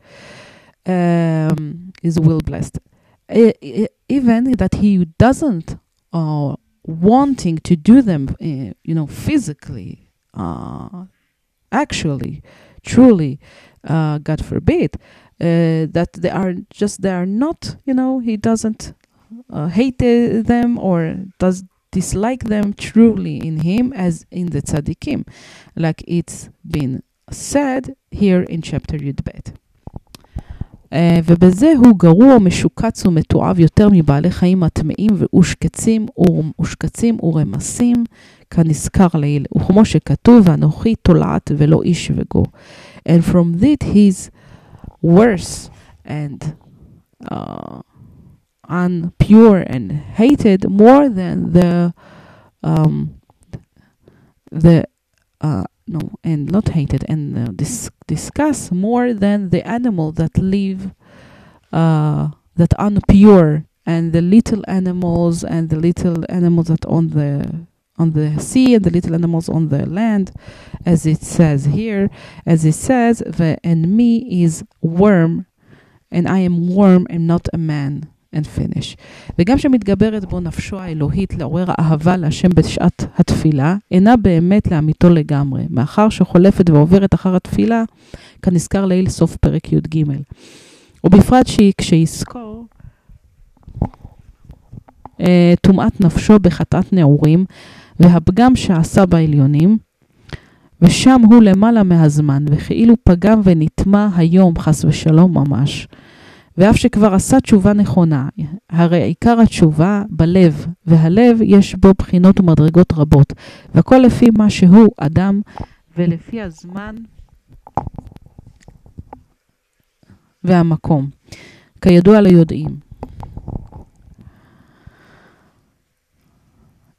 um, His will blessed. even that He doesn't uh, wanting to do them, uh, you know, physically, uh, actually, truly, uh, God forbid, that they are just they are not, you know, He doesn't uh, hate them or does dislike them truly in him as in the tzaddikim, like it's been said here in chapter י"ב. Uh, ובזה הוא גרוע, משוקץ ומתועב יותר מבעלי חיים הטמאים ואושקצים ושקצים ורמסים, כנזכר לעיל. וכמו שכתוב, אנוכי תולעת ולא איש וגו. And from that he's worse and uh, unpure and hated more than the um, the uh, no and not hated and uh, dis- discuss more than the animal that live uh, that unpure and the little animals and the little animals that on the on the sea and the little animals on the land as it says here as it says the and me is worm and I am worm and not a man and finish. וגם שמתגברת בו נפשו האלוהית לעורר אהבה להשם בשעת התפילה, אינה באמת לאמיתו לגמרי, מאחר שחולפת ועוברת אחר התפילה, כנזכר לעיל סוף פרק י"ג. ובפרט שהיא כשיזכור אה, טומאת נפשו בחטאת נעורים, והפגם שעשה בעליונים, ושם הוא למעלה מהזמן, וכאילו פגם ונטמע היום, חס ושלום ממש. ואף שכבר עשה תשובה נכונה, הרי עיקר התשובה בלב, והלב יש בו בחינות ומדרגות רבות, והכל לפי מה שהוא אדם ולפי הזמן והמקום, כידוע ליודעים.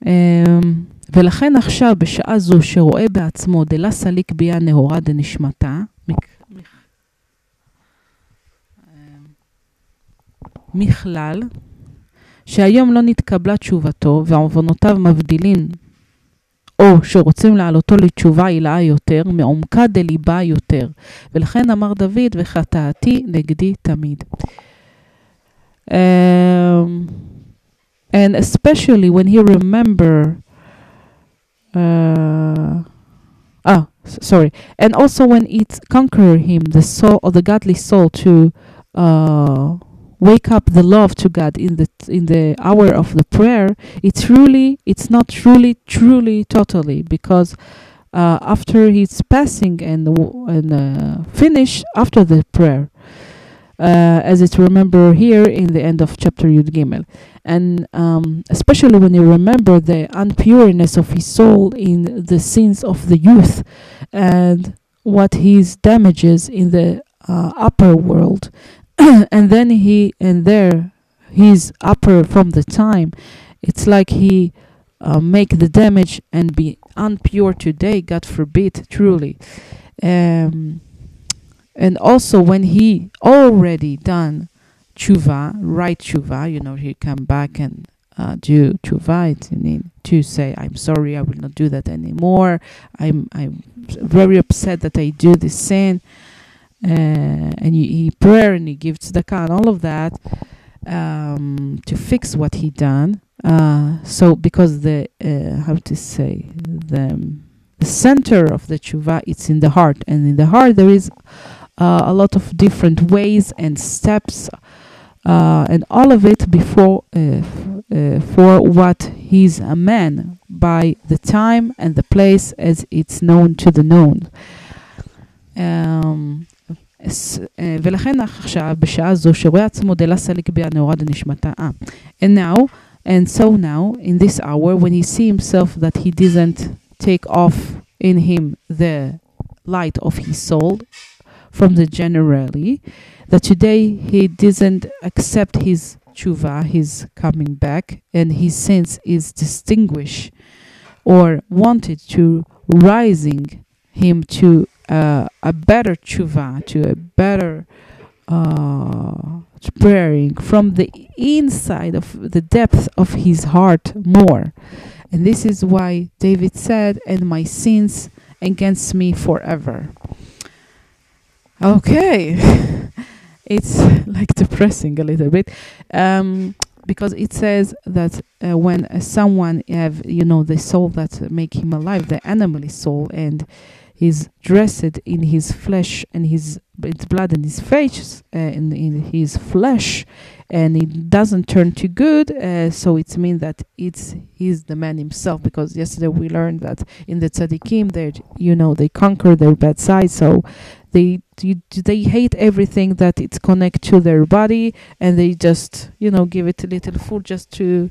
אמ, ולכן עכשיו, בשעה זו שרואה בעצמו דלה סליק ביה נהורה דנשמתה, מכלל, שהיום לא נתקבלה תשובתו ועוונותיו מבדילין, או שרוצים להעלותו לתשובה עילאה יותר, מעומקה דליבה יותר. ולכן אמר דוד, וחטאתי נגדי תמיד. Um, and especially when he remember uh, ah sorry. And also when it conquer him the soul or the godly soul to uh, wake up the love to God in the in the hour of the prayer, it's really it's not truly truly totally because uh, after his passing and and uh, finish after the prayer, uh, as it's remember here in the end of chapter Yud Gimel, and um, especially when you remember the unpureness of his soul in the sins of the youth, and what his damages in the uh, upper world, and then he and there his upper from the time, it's like he uh, make the damage and be unpure today, God forbid, truly. Um, and also when he already done tshuva, right tshuva, you know, he come back and uh, do tshuva, it to say, I'm sorry, I will not do that anymore. I'm I'm very upset that I do this sin. Uh, and he, he prayer and he gives tzedakah and all of that um, to fix what he done. Uh, so because the uh, how to say the the center of the tshuva it's in the heart, and in the heart there is uh, a lot of different ways and steps, uh, and all of it before uh, uh, for what he's a man by the time and the place as it's known to the known. Um, ולכן עכשיו, בשעה זו, שרואה עצמו דלה סליק בי הנאורה דנשמתה. And now, and so now, in this hour, when he see himself that he doesn't take off in him the light of his soul from the generally, that today he doesn't accept his tshuva, his coming back, and his sense is distinguished or wanted to rising him to uh, a better tshuva, to a better uh, praying from the inside of the depth of his heart more. And this is why David said, And my sins against me forever. Okay. it's like depressing a little bit. Um, because it says that uh, when uh, someone have you know the soul that make him alive the animal soul and he's dressed in his flesh and his its blood and his face uh, in, in his flesh and it doesn't turn to good uh, so it means that it's he's the man himself because yesterday we learned that in the tzaddikim they you know they conquer their bad side so they they hate everything that it's connect to their body and they just you know give it a little food just to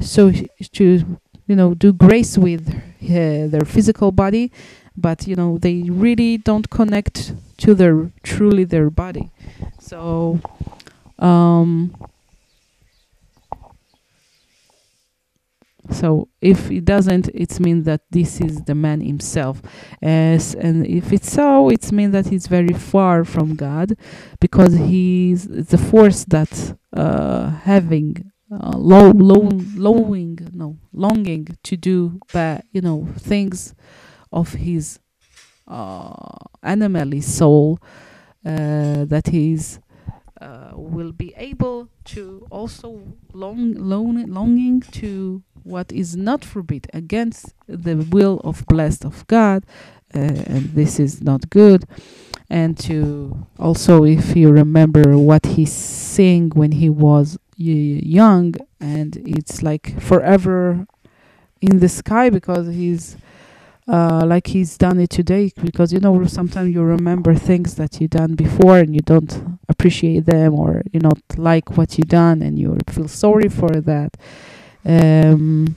so to you know do grace with uh, their physical body but you know they really don't connect to their truly their body. So um so if it doesn't it means that this is the man himself. As and if it's so it means that he's very far from god because he's the force that uh having uh, low, low, lowing, no, longing to do, but you know, things of his uh, animally soul uh, that he's uh, will be able to also long, long longing to what is not forbid against the will of blessed of God, uh, and this is not good. And to also, if you remember what he sang when he was young, and it's like forever in the sky because he's uh, like he's done it today because you know sometimes you remember things that you done before and you don't appreciate them or you not like what you done and you feel sorry for that. Um,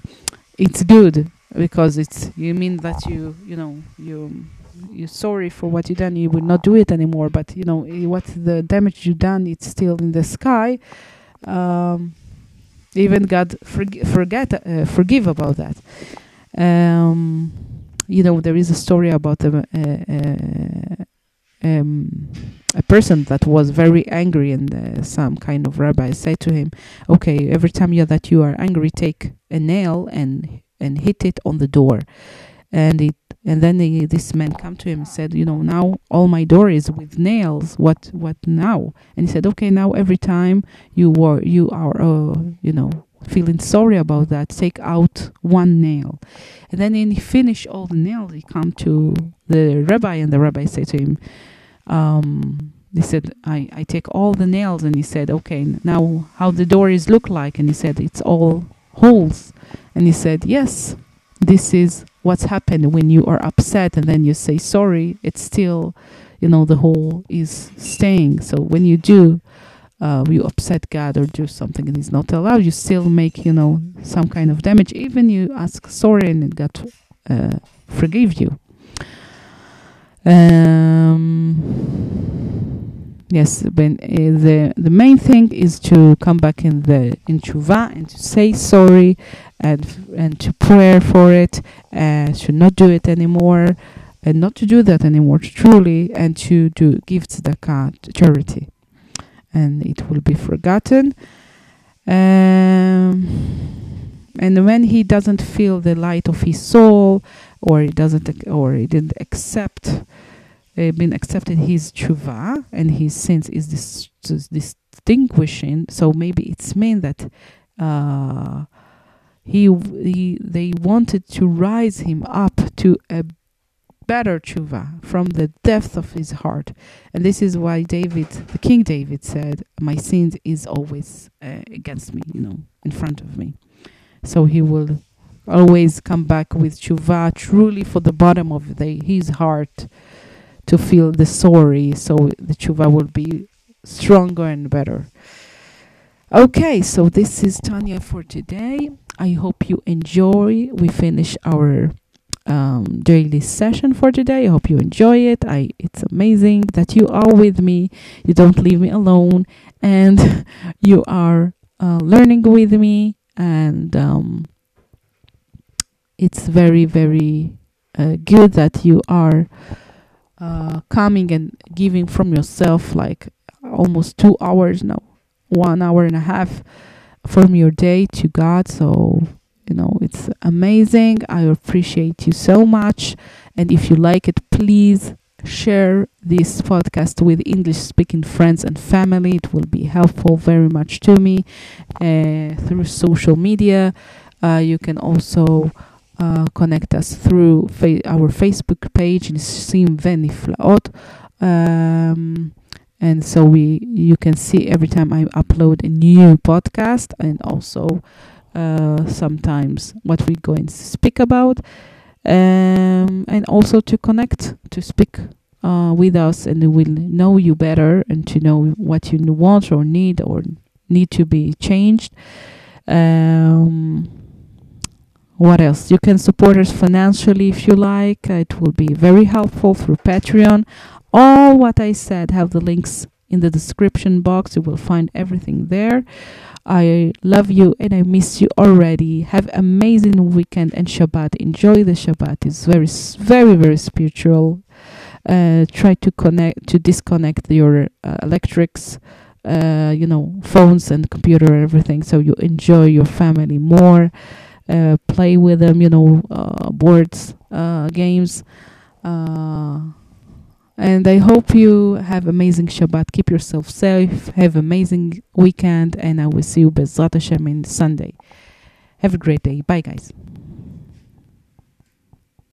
it's good because it's you mean that you you know you you're sorry for what you done you will not do it anymore but you know what the damage you done it's still in the sky. Um, even god forg- forget uh, forgive about that. Um, you know there is a story about a, a, um, a person that was very angry and uh, some kind of rabbi said to him okay every time you that you are angry take a nail and and hit it on the door. And it and then the, this man come to him and said you know now all my door is with nails. What what now? And he said okay now every time you were you are uh, you know feeling sorry about that, take out one nail. And then when he finish all the nails, he come to the rabbi, and the rabbi said to him, um, he said, I, I take all the nails. And he said, okay, now how the door is look like? And he said, it's all holes. And he said, yes, this is what's happened when you are upset and then you say sorry it's still you know the hole is staying so when you do uh, you upset god or do something and he's not allowed you still make you know some kind of damage. Even you ask sorry and god uh, forgive you. Um, yes when uh, the the main thing is to come back in the in tshuva and to say sorry and and to pray for it and to not do it anymore and not to do that anymore truly and to do give tzedakah charity and it will be forgotten. Um, and when he doesn't feel the light of his soul or he doesn't or he didn't accept uh, been accepted his tshuva and his sins is dis- dis- distinguishing so maybe it's mean that uh, he, he they wanted to rise him up to a better tshuva from the depth of his heart. And this is why david the king david said my sins is always uh, against me you know in front of me. So he will always come back with tshuva truly for the bottom of the, his heart to feel the sorry. So the tshuva will be stronger and better. Okay so this is tanya for today. I hope you enjoy. We finish our um, daily session for today. I hope you enjoy it. I it's amazing that you are with me. You don't leave me alone, and you are uh, learning with me. And um, it's very very uh, good that you are uh, coming and giving from yourself, like almost two hours now, one hour and a half from your day to God. So you know it's amazing. I appreciate you so much. And if you like it please share this podcast with english speaking friends and family. It will be helpful very much to me uh, through social media. Uh, you can also uh, connect us through fa- our facebook page nisim veniflaot um, and so we you can see every time i upload a new podcast and also uh, sometimes what we're going to speak about um, and also to connect to speak uh, with us and we will know you better and to know what you want or need or need to be changed. Um, what else? You can support us financially if you like. It will be very helpful through patreon. All what i said have the links in the description box you will find everything there I love you and I miss you already. Have amazing weekend and Shabbat. Enjoy the Shabbat. It's very, very, very spiritual. Uh, try to connect, to disconnect your uh, electrics, uh, you know, phones and computer everything, so you enjoy your family more. Uh, play with them, you know, uh, boards, uh, games. And I hope you have amazing Shabbat. Keep yourself safe. Have amazing weekend, and I will see you Bezrat Hashem in Sunday. Have a great day. Bye, guys.